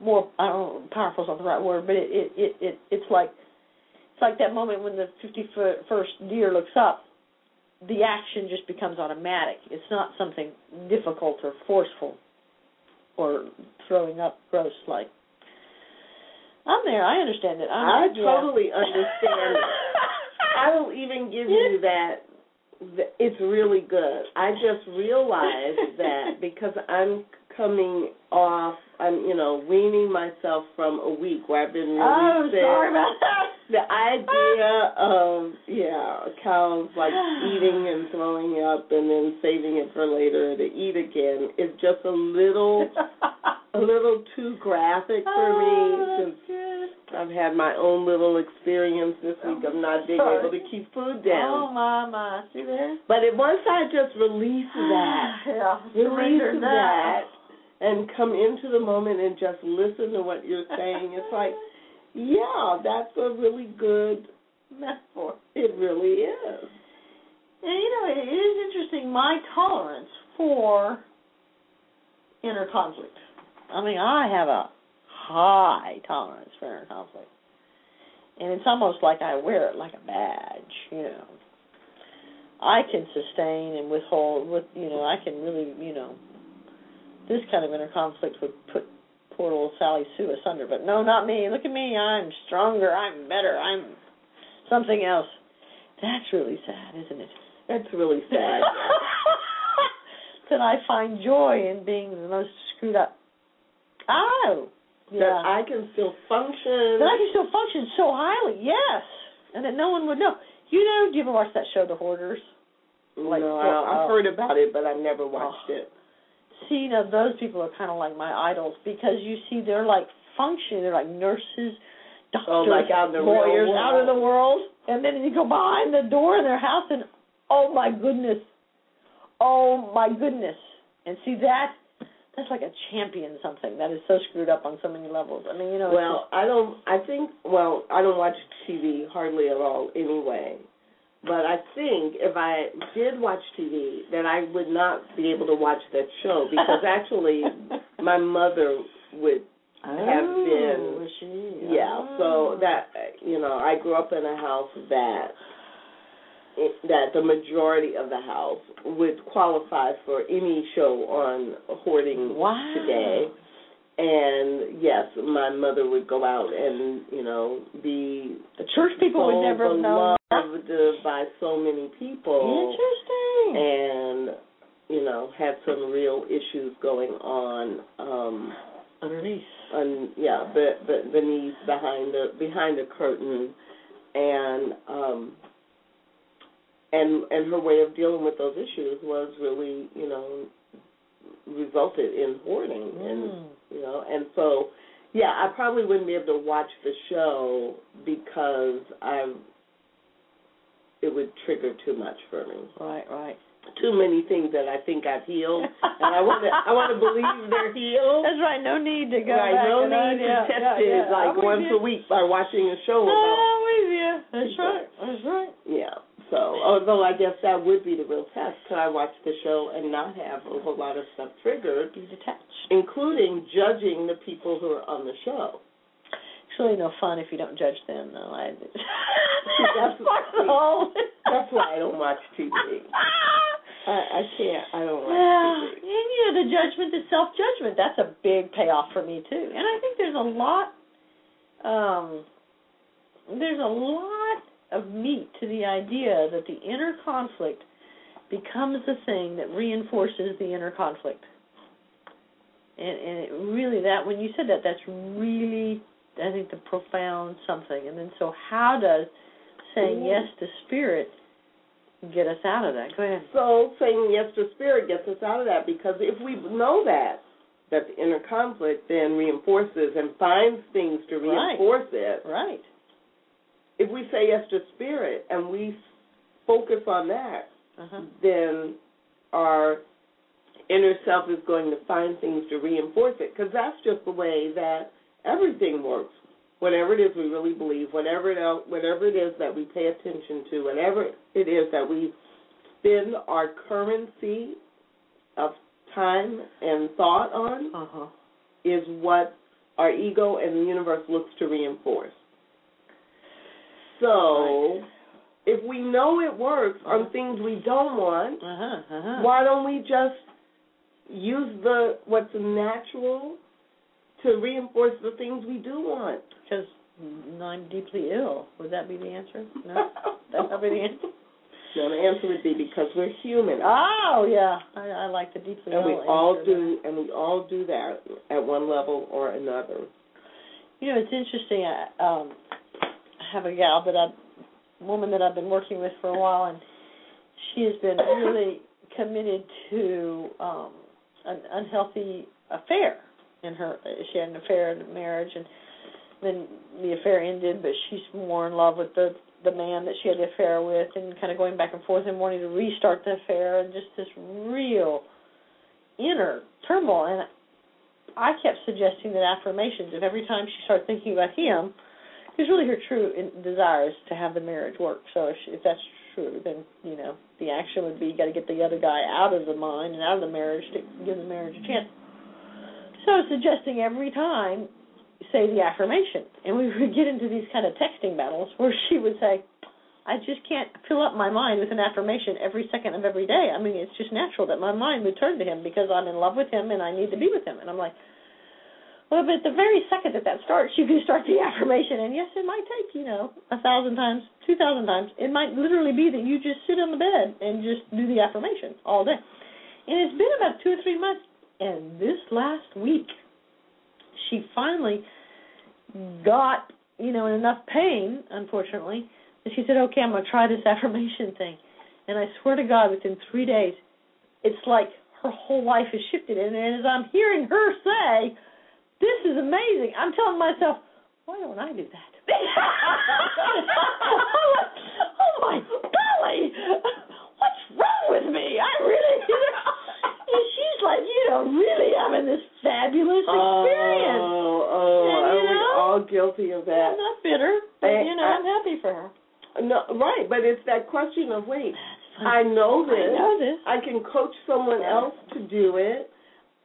Speaker 3: more I don't know powerful is not the right word, but it it it, it it's like it's like that moment when the fifty first deer looks up, the action just becomes automatic. It's not something difficult or forceful or throwing up gross like I'm there. I understand it. I'm,
Speaker 2: I totally yeah. understand. (laughs) I will even give you that. It's really good. I just realized (laughs) that because I'm coming off, I'm you know weaning myself from a week where I've been really
Speaker 3: oh,
Speaker 2: sick.
Speaker 3: sorry about that.
Speaker 2: The idea of yeah, cows like eating and throwing up and then saving it for later to eat again is just a little (laughs) a little too graphic for
Speaker 3: oh,
Speaker 2: me since I've had my own little experience this week of not being able to keep food down.
Speaker 3: Oh my, see there?
Speaker 2: But it, once I just release (sighs) that,
Speaker 3: yeah,
Speaker 2: release
Speaker 3: surrender
Speaker 2: that, and come into the moment and just listen to what you're saying, it's like, yeah, that's a really good metaphor. It really is.
Speaker 3: And you know, it is interesting my tolerance for inner conflict. I mean, I have a high tolerance for inner conflict. And it's almost like I wear it like a badge, you know. I can sustain and withhold with you know, I can really, you know this kind of inner conflict would put poor old Sally Sue asunder, but no, not me. Look at me, I'm stronger, I'm better, I'm something else. That's really sad, isn't it?
Speaker 2: That's really sad. (laughs)
Speaker 3: that I find joy in being the most screwed up Oh,
Speaker 2: yeah. That I can still function.
Speaker 3: That I can still function so highly, yes, and that no one would know. You know, do you ever watch that show, The Hoarders?
Speaker 2: Like, no, I, I've heard about it, but I've never watched
Speaker 3: oh.
Speaker 2: it.
Speaker 3: See, you know, those people are kind of like my idols because you see, they're like functioning. They're like nurses, doctors,
Speaker 2: oh, like out the
Speaker 3: lawyers, out in the world, and then you go behind the door in their house, and oh my goodness, oh my goodness, and see that that's like a champion something that is so screwed up on so many levels. I mean, you know.
Speaker 2: Well, I don't. I think. Well, I don't watch TV hardly at all anyway. But I think if I did watch TV, that I would not be able to watch that show (laughs) because actually, my mother would have
Speaker 3: oh,
Speaker 2: been.
Speaker 3: Was she?
Speaker 2: Yeah.
Speaker 3: Oh.
Speaker 2: So that you know, I grew up in a house that that the majority of the house would qualify for any show on hoarding
Speaker 3: wow.
Speaker 2: today. And yes, my mother would go out and you know be
Speaker 3: the church people
Speaker 2: so
Speaker 3: would never know
Speaker 2: by so many people.
Speaker 3: Interesting.
Speaker 2: And you know had some real issues going on. um
Speaker 3: Underneath.
Speaker 2: On, yeah, but but beneath behind the behind the curtain, and um and and her way of dealing with those issues was really you know resulted in hoarding
Speaker 3: mm.
Speaker 2: and you know and so yeah I probably wouldn't be able to watch the show because I it would trigger too much for me
Speaker 3: right right
Speaker 2: too many things that I think I've healed. And I want to I want to believe they're healed.
Speaker 3: That's right. No need to go
Speaker 2: right.
Speaker 3: back
Speaker 2: no need to
Speaker 3: yeah,
Speaker 2: test
Speaker 3: yeah,
Speaker 2: it
Speaker 3: yeah.
Speaker 2: like
Speaker 3: I'm
Speaker 2: once a week by watching a show about
Speaker 3: I'm with you. That's right. That's right.
Speaker 2: Yeah. So, although I guess that would be the real test, could I watch the show and not have a whole lot of stuff triggered,
Speaker 3: be detached,
Speaker 2: including judging the people who are on the show?
Speaker 3: It's really no fun if you don't judge them, though. I,
Speaker 2: that's, (laughs) that's why I don't watch TV. (laughs) I, I can't. I don't watch
Speaker 3: well,
Speaker 2: TV.
Speaker 3: And you know, the judgment, the self judgment. That's a big payoff for me too. And I think there's a lot. Um, there's a lot of meat to the idea that the inner conflict becomes the thing that reinforces the inner conflict. And, and it really that when you said that, that's really I think the profound something. And then so how does saying yes to spirit get us out of that? Go ahead.
Speaker 2: So saying yes to spirit gets us out of that because if we know that that the inner conflict then reinforces and finds things to reinforce
Speaker 3: right.
Speaker 2: it.
Speaker 3: Right
Speaker 2: if we say yes to spirit and we focus on that,
Speaker 3: uh-huh.
Speaker 2: then our inner self is going to find things to reinforce it because that's just the way that everything works. Whatever it is we really believe, whatever it else, whatever it is that we pay attention to, whatever it is that we spend our currency of time and thought on,
Speaker 3: uh-huh.
Speaker 2: is what our ego and the universe looks to reinforce. So,
Speaker 3: right.
Speaker 2: if we know it works on things we don't want,
Speaker 3: uh-huh, uh-huh.
Speaker 2: why don't we just use the what's natural to reinforce the things we do want?
Speaker 3: Because I'm deeply ill. Would that be the answer? No, (laughs) that would be the answer.
Speaker 2: No, the answer would be because we're human.
Speaker 3: Oh yeah, I, I like the deeply
Speaker 2: and we all do, and we all do that at one level or another.
Speaker 3: You know, it's interesting. I, um, I have a gal that I, woman that I've been working with for a while, and she has been really (coughs) committed to um, an unhealthy affair in her. She had an affair in marriage, and then the affair ended, but she's more in love with the the man that she had the affair with, and kind of going back and forth and wanting to restart the affair, and just this real inner turmoil. And I kept suggesting that affirmations, if every time she started thinking about him, because really her true desire is to have the marriage work. So if, she, if that's true, then you know the action would be you got to get the other guy out of the mind and out of the marriage to give the marriage a chance. So suggesting every time say the affirmation, and we (laughs) would get into these kind of texting battles where she would say, "I just can't fill up my mind with an affirmation every second of every day. I mean, it's just natural that my mind would turn to him because I'm in love with him and I need to be with him." And I'm like, "Well, but the very second that that starts, you can start the (laughs) affirmation, and yes, it might take you know a thousand times, two thousand times. It might literally be that you just sit on the bed and just do the affirmation all day." And it's been about two or three months, and this last week she finally got, you know, enough pain, unfortunately, And she said, "Okay, I'm going to try this (laughs) affirmation thing." And I swear to God, within three days, it's like her whole life has shifted. And as I'm hearing her say, "This is amazing," I'm telling myself, "Why don't I do that?" (laughs) oh my golly, (laughs) what's wrong with me? I really. Like, you know, really having this fabulous oh, experience.
Speaker 2: Oh, oh,
Speaker 3: And,
Speaker 2: are we all guilty of that?
Speaker 3: I'm not bitter, but
Speaker 2: I-
Speaker 3: you know,
Speaker 2: I-
Speaker 3: I'm happy for her.
Speaker 2: No, right, but it's that question of wait, I know
Speaker 3: I know this.
Speaker 2: I can coach someone else to do it.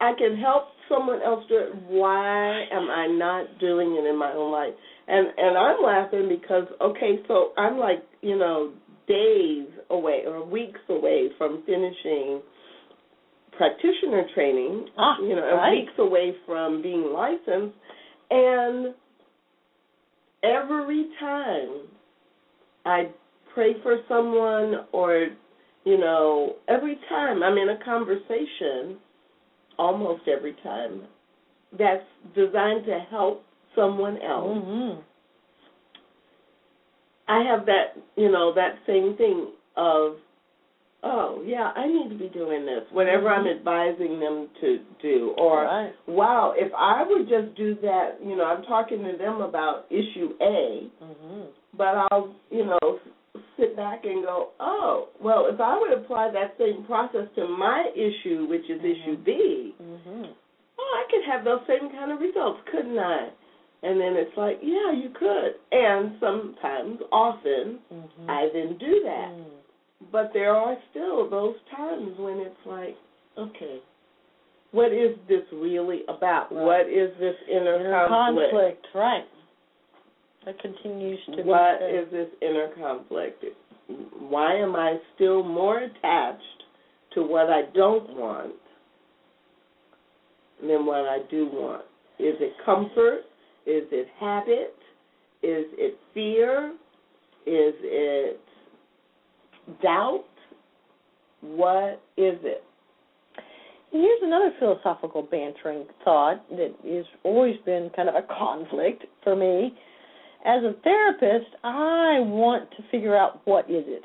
Speaker 2: I can help someone else do it. Why am I not doing it in my own life? And and I'm laughing because okay, so I'm like you know days away or weeks away from finishing practitioner training.
Speaker 3: Ah,
Speaker 2: you know,
Speaker 3: right.
Speaker 2: weeks away from being licensed, and every time I pray for someone or you know, every time I'm in a conversation, almost every time, that's designed to help someone else.
Speaker 3: Mm-hmm.
Speaker 2: I have that, you know, that same thing of, oh, yeah, I need to be doing this, whatever I'm advising them to do. Or,
Speaker 3: right.
Speaker 2: wow, if I would just do that, you know, I'm talking to them about issue A,
Speaker 3: Mm-hmm.
Speaker 2: but I'll, you know, sit back and go, oh, well, if I would apply that same process to my issue, which is issue B,
Speaker 3: Mm-hmm.
Speaker 2: oh, I could have those same kind of results, couldn't I? And then it's like, yeah, you could. And sometimes, often,
Speaker 3: Mm-hmm.
Speaker 2: I then do that. But there are still those times when it's like, okay, what is this really about?
Speaker 3: Right.
Speaker 2: What is this inner,
Speaker 3: Inner
Speaker 2: conflict?
Speaker 3: conflict, right? That continues to
Speaker 2: What is this inner conflict? Why am I still more attached to what I don't want than what I do want? Is it comfort? Is it habit? Is it fear? Is it doubt? What is it?
Speaker 3: Here's another philosophical bantering thought that has always been kind of a conflict for me. As a therapist, I want to figure out what is it.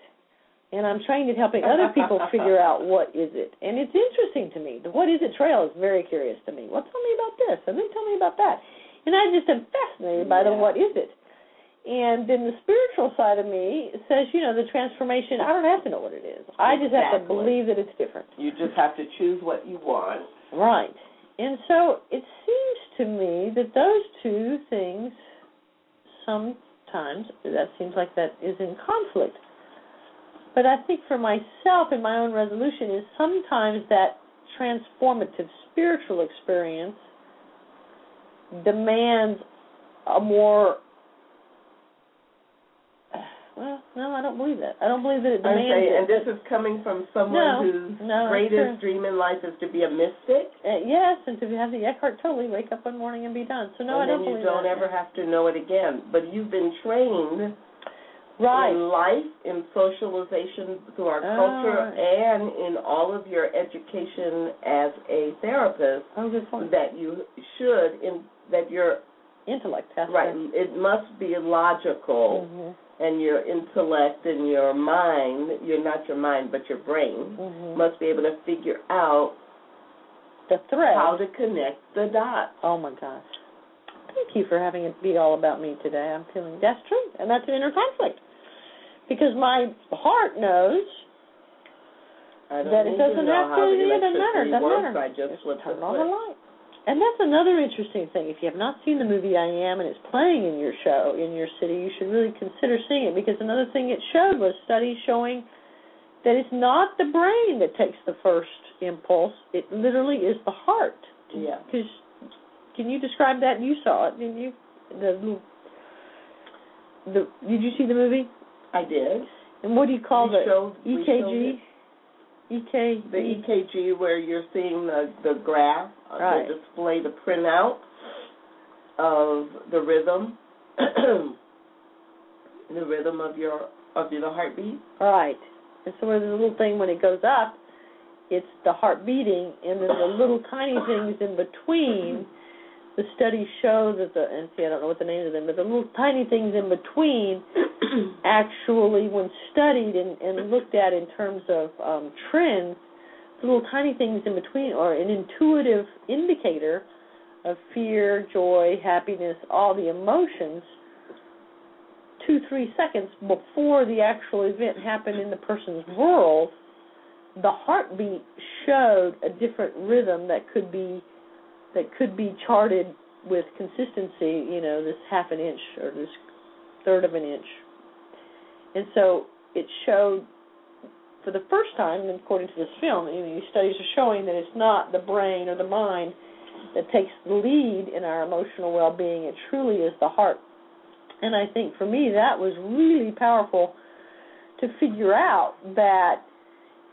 Speaker 3: And I'm trained at helping (laughs) other people figure out what is it. And it's interesting to me. The what is it trail is very curious to me. Well, tell me about this, and then tell me about that. And I just am fascinated by the what is it. And then the spiritual side of me says, you know, the transformation, I don't have to know what it is. I just have to believe that it's different.
Speaker 2: You just have to choose what you want.
Speaker 3: Right. And so it seems to me that those two things sometimes that seems like that is in conflict. But I think for myself and my own resolution is sometimes that transformative spiritual experience demands a more well, no, I don't believe that. I don't believe that it demands
Speaker 2: Okay,
Speaker 3: it.
Speaker 2: and this is coming from someone
Speaker 3: No,
Speaker 2: whose
Speaker 3: no,
Speaker 2: greatest dream in life is to be a mystic.
Speaker 3: Uh, yes, and to have the Eckhart Tolle wake up one morning and be done. So no,
Speaker 2: and
Speaker 3: I don't
Speaker 2: then you don't ever have to know it again. But you've been trained
Speaker 3: right.
Speaker 2: in life, in socialization through our
Speaker 3: Oh,
Speaker 2: culture, and in all of your education as a therapist
Speaker 3: Oh,
Speaker 2: that you should in that your
Speaker 3: Intellect has
Speaker 2: right
Speaker 3: to.
Speaker 2: it must be logical
Speaker 3: Mhm.
Speaker 2: And your intellect and your mind you're not your mind but your brain
Speaker 3: Mhm.
Speaker 2: must be able to figure out
Speaker 3: The thread.
Speaker 2: how to connect the dots
Speaker 3: Oh my gosh. Thank you for having it be all about me today. I'm feeling that's true, and that's an inner conflict because my heart knows that it doesn't have to. It doesn't matter. It doesn't
Speaker 2: works.
Speaker 3: matter.
Speaker 2: I just
Speaker 3: turn on the light. And that's another interesting thing. If you have not seen the movie I Am and it's playing in your show in your city, you should really consider seeing it because another thing it showed was studies showing that it's not the brain that takes the first impulse. It literally is the heart.
Speaker 2: Yeah.
Speaker 3: Because can you describe that? You saw it, didn't you? The the did you see the movie?
Speaker 2: I did.
Speaker 3: And what do you call
Speaker 2: We
Speaker 3: the
Speaker 2: showed- showed
Speaker 3: EKG?
Speaker 2: The EKG where you're seeing the the graph, uh,
Speaker 3: Right.
Speaker 2: the display, the printout of the rhythm, (clears throat) the rhythm of your of your heartbeat.
Speaker 3: Right. And so there's a little thing when it goes up, it's the heart beating, and then the little tiny things in between (laughs) the studies show that the and see I don't know what the names of them, but the little tiny things in between (clears throat) actually, when studied and, and looked at in terms of um, trends, the little tiny things in between are an intuitive indicator of fear, joy, happiness, all the emotions. Two, three seconds before the actual event happened in the person's world, the heartbeat showed a different rhythm that could be that could be charted with consistency, you know, this half an inch or this third of an inch. And so it showed for the first time, according to this film, you know, these studies are showing that it's not the brain or the mind that takes the lead in our emotional well-being. It truly is the heart. And I think for me that was really powerful to figure out that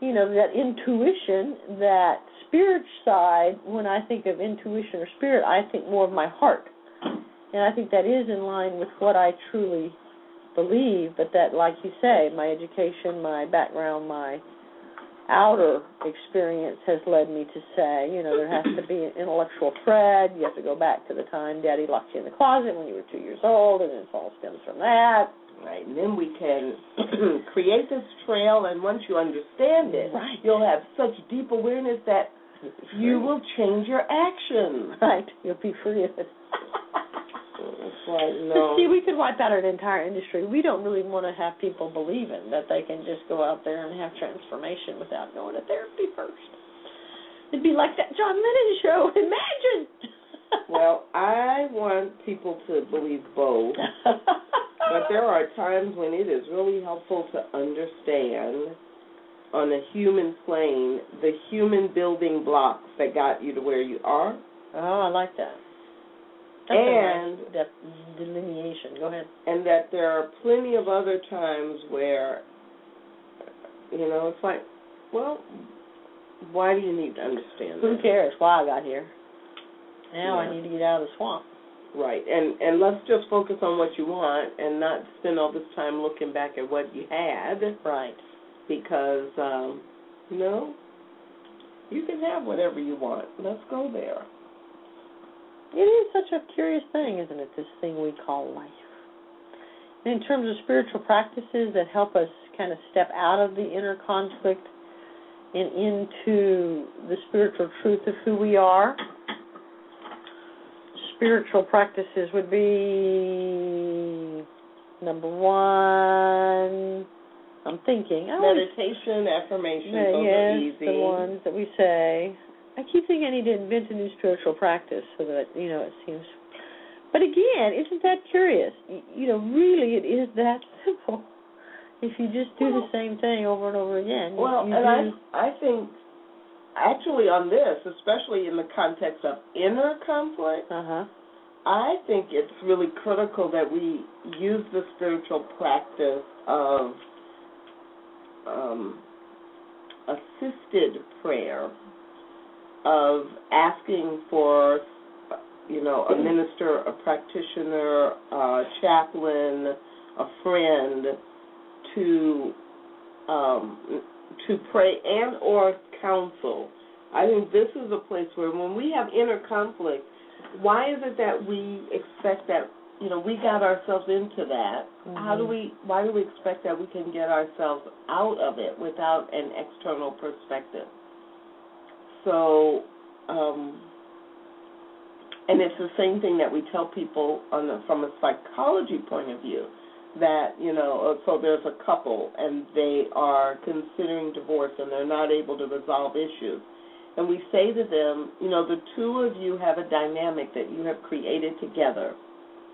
Speaker 3: you know that intuition, that spirit side. When I think of intuition or spirit, I think more of my heart, and I think that is in line with what I truly believe. But that, like you say, my education, my background, my outer experience has led me to say, you know, there has to be an intellectual thread. You have to go back to the time Daddy locked you in the closet when you were two years old, and it all stems from that.
Speaker 2: Right, and then we can (clears throat) create this trail, and once you understand it,
Speaker 3: right.
Speaker 2: you'll have such deep awareness that you will change your action.
Speaker 3: Right, you'll be free of it.
Speaker 2: Right, no.
Speaker 3: See, we could wipe out an entire industry. We don't really want to have people believing that they can just go out there and have transformation without going to therapy first. It'd be like that John Lennon show. (laughs) Imagine.
Speaker 2: well, I want people to believe both. (laughs) but there are times when it is really helpful to understand on a human plane the human building blocks that got you to where you are.
Speaker 3: Oh, I like that. That's
Speaker 2: and
Speaker 3: nice delineation. Go ahead.
Speaker 2: And that there are plenty of other times where, you know, it's like, well, why do you need to understand?
Speaker 3: Who
Speaker 2: that?
Speaker 3: cares why I got here? Now
Speaker 2: yeah.
Speaker 3: I need to get out of the swamp.
Speaker 2: Right, and and let's just focus on what you want and not spend all this time looking back at what you had.
Speaker 3: Right.
Speaker 2: Because um, you know, you can have whatever you want. Let's go there.
Speaker 3: It is such a curious thing, isn't it? This thing we call life. And in terms of spiritual practices that help us kind of step out of the inner conflict and into the spiritual truth of who we are spiritual practices would be number one. I'm thinking
Speaker 2: meditation, affirmation.
Speaker 3: Yeah,
Speaker 2: those
Speaker 3: yes,
Speaker 2: are easy.
Speaker 3: the ones that we say. I keep thinking I need to invent a new spiritual practice so that you know it seems. But again, isn't that curious? You know, really, it is that (laughs) simple. If you just do
Speaker 2: well,
Speaker 3: the same thing over and over again.
Speaker 2: Well,
Speaker 3: you,
Speaker 2: and
Speaker 3: do...
Speaker 2: I I think actually on this, especially in the context of inner conflict,
Speaker 3: uh-huh.
Speaker 2: I think it's really critical that we use the spiritual practice of um, assisted prayer, of asking for, you know, a minister, a practitioner, a chaplain, a friend to um, to pray and or counsel. I think this is a place where when we have inner conflict, why is it that we expect that you know we got ourselves into that?
Speaker 3: Mm-hmm.
Speaker 2: How do we? Why do we expect that we can get ourselves out of it without an external perspective? So, um, and it's the same thing that we tell people on the, from a psychology point of view that you know uh, so there's a couple and they are considering divorce and they're not able to resolve issues. And we say to them you know the two of you have a dynamic that you have created together.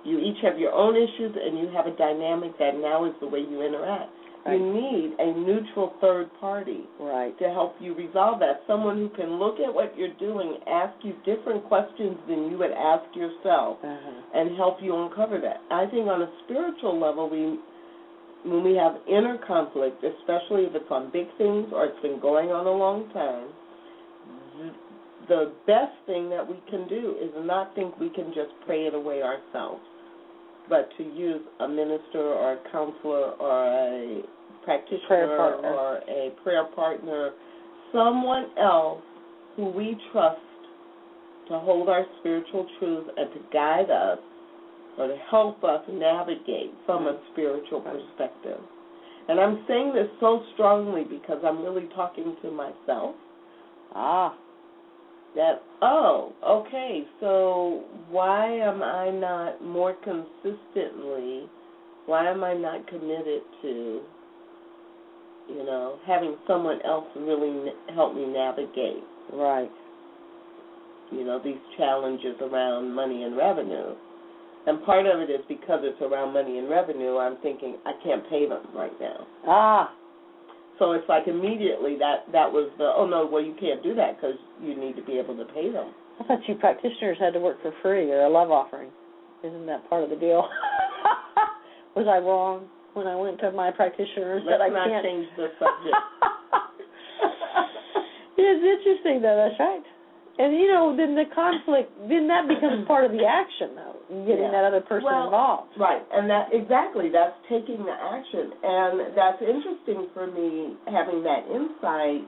Speaker 2: You each have your own issues and you have a dynamic that now is the way you interact
Speaker 3: right.
Speaker 2: you need a neutral third party
Speaker 3: right
Speaker 2: to help you resolve that someone who can look at what you're doing ask you different questions than you would ask yourself
Speaker 3: uh-huh.
Speaker 2: and help you uncover that. I think on a spiritual level, we when we have inner conflict, especially if it's on big things or it's been going on a long time, the best thing that we can do is not think we can just pray it away ourselves, but to use a minister or a counselor or a practitioner or a prayer partner, someone else who we trust to hold our spiritual truth and to guide us or to help us navigate from a spiritual perspective. And I'm saying this so strongly because I'm really talking to myself.
Speaker 3: Ah.
Speaker 2: That, oh, okay, so why am I not more consistently, why am I not committed to, you know, having someone else really help me navigate?
Speaker 3: Right.
Speaker 2: You know, these challenges around money and revenue. And part of it is because it's around money and revenue, I'm thinking I can't pay them right now.
Speaker 3: Ah.
Speaker 2: So it's like immediately that that was the oh no well you can't do that because you need to be able to pay them.
Speaker 3: I thought you practitioners had to work for free or a love offering. Isn't that part of the deal? (laughs) was I wrong when I went to my practitioners
Speaker 2: Let's
Speaker 3: that I
Speaker 2: not
Speaker 3: can't
Speaker 2: change the subject. (laughs)
Speaker 3: it's interesting though. That's right. And you know, then the conflict, then that becomes part of the action, though, getting
Speaker 2: Yeah.
Speaker 3: that other person
Speaker 2: Well,
Speaker 3: involved.
Speaker 2: Right, and that exactly that's taking the action, and that's interesting for me having that insight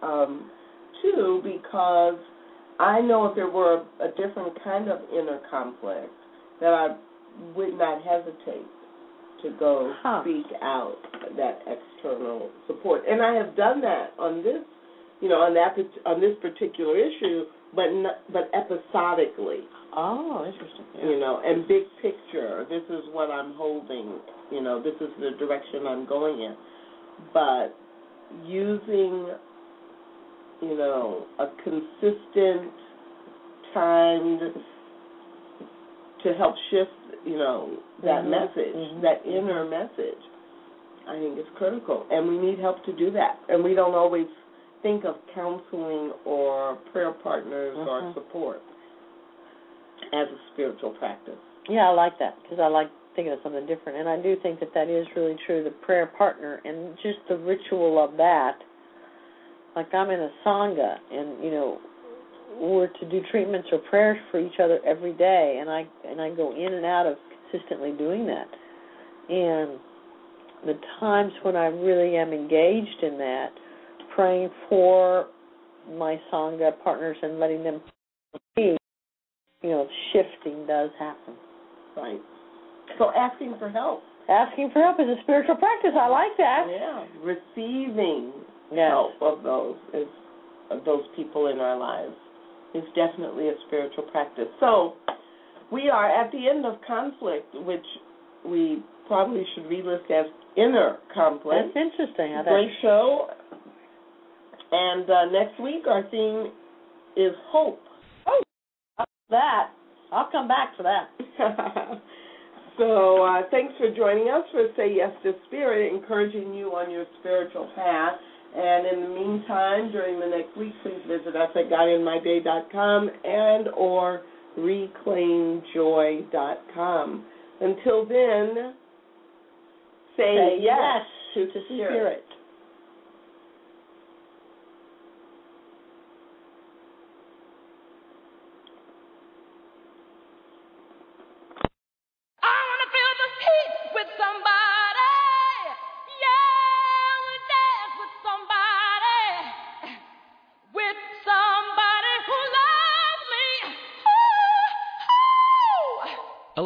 Speaker 2: um, too, because I know if there were a, a different kind of inner conflict, that I would not hesitate to go
Speaker 3: Huh.
Speaker 2: seek out that external support, and I have done that on this, you know, on that on this particular issue, but not, but episodically
Speaker 3: Oh, interesting.
Speaker 2: you know, and big picture. This is what I'm holding. You know, this is the direction I'm going in. But using, you know, a consistent, timed to help shift, you know, that
Speaker 3: Mhm,
Speaker 2: message,
Speaker 3: mhm.
Speaker 2: that inner message. I think it's critical, and we need help to do that. And we don't always think of counseling or prayer partners or
Speaker 3: Mhm.
Speaker 2: support as a spiritual practice.
Speaker 3: Yeah, I like that because I like thinking of something different, and I do think that that is really true. The prayer partner and just the ritual of that. Like I'm in a sangha, and you know, we're to do treatments or prayers for each other every day, and I and I go in and out of consistently doing that. And the times when I really am engaged in that, praying for my sangha partners and letting them see, you know, shifting does happen.
Speaker 2: Right. So asking for help.
Speaker 3: Asking for help is a spiritual practice. I like that.
Speaker 2: Yeah. Receiving
Speaker 3: Yes.
Speaker 2: help of those is of those people in our lives is definitely a spiritual practice. So we are at the end of conflict, which we probably should relist as inner conflict.
Speaker 3: That's interesting. How
Speaker 2: Great show. And uh, next week our theme is hope.
Speaker 3: that, that. I'll come back for that. (laughs)
Speaker 2: so uh, thanks for joining us for Say Yes to Spirit, encouraging you on your spiritual path. And in the meantime, during the next week, please visit us at GodInMyDay.com and or ReclaimJoy.com. Until then, say,
Speaker 3: Say
Speaker 2: yes,
Speaker 3: yes
Speaker 2: to
Speaker 3: to
Speaker 2: spirit.
Speaker 3: spirit.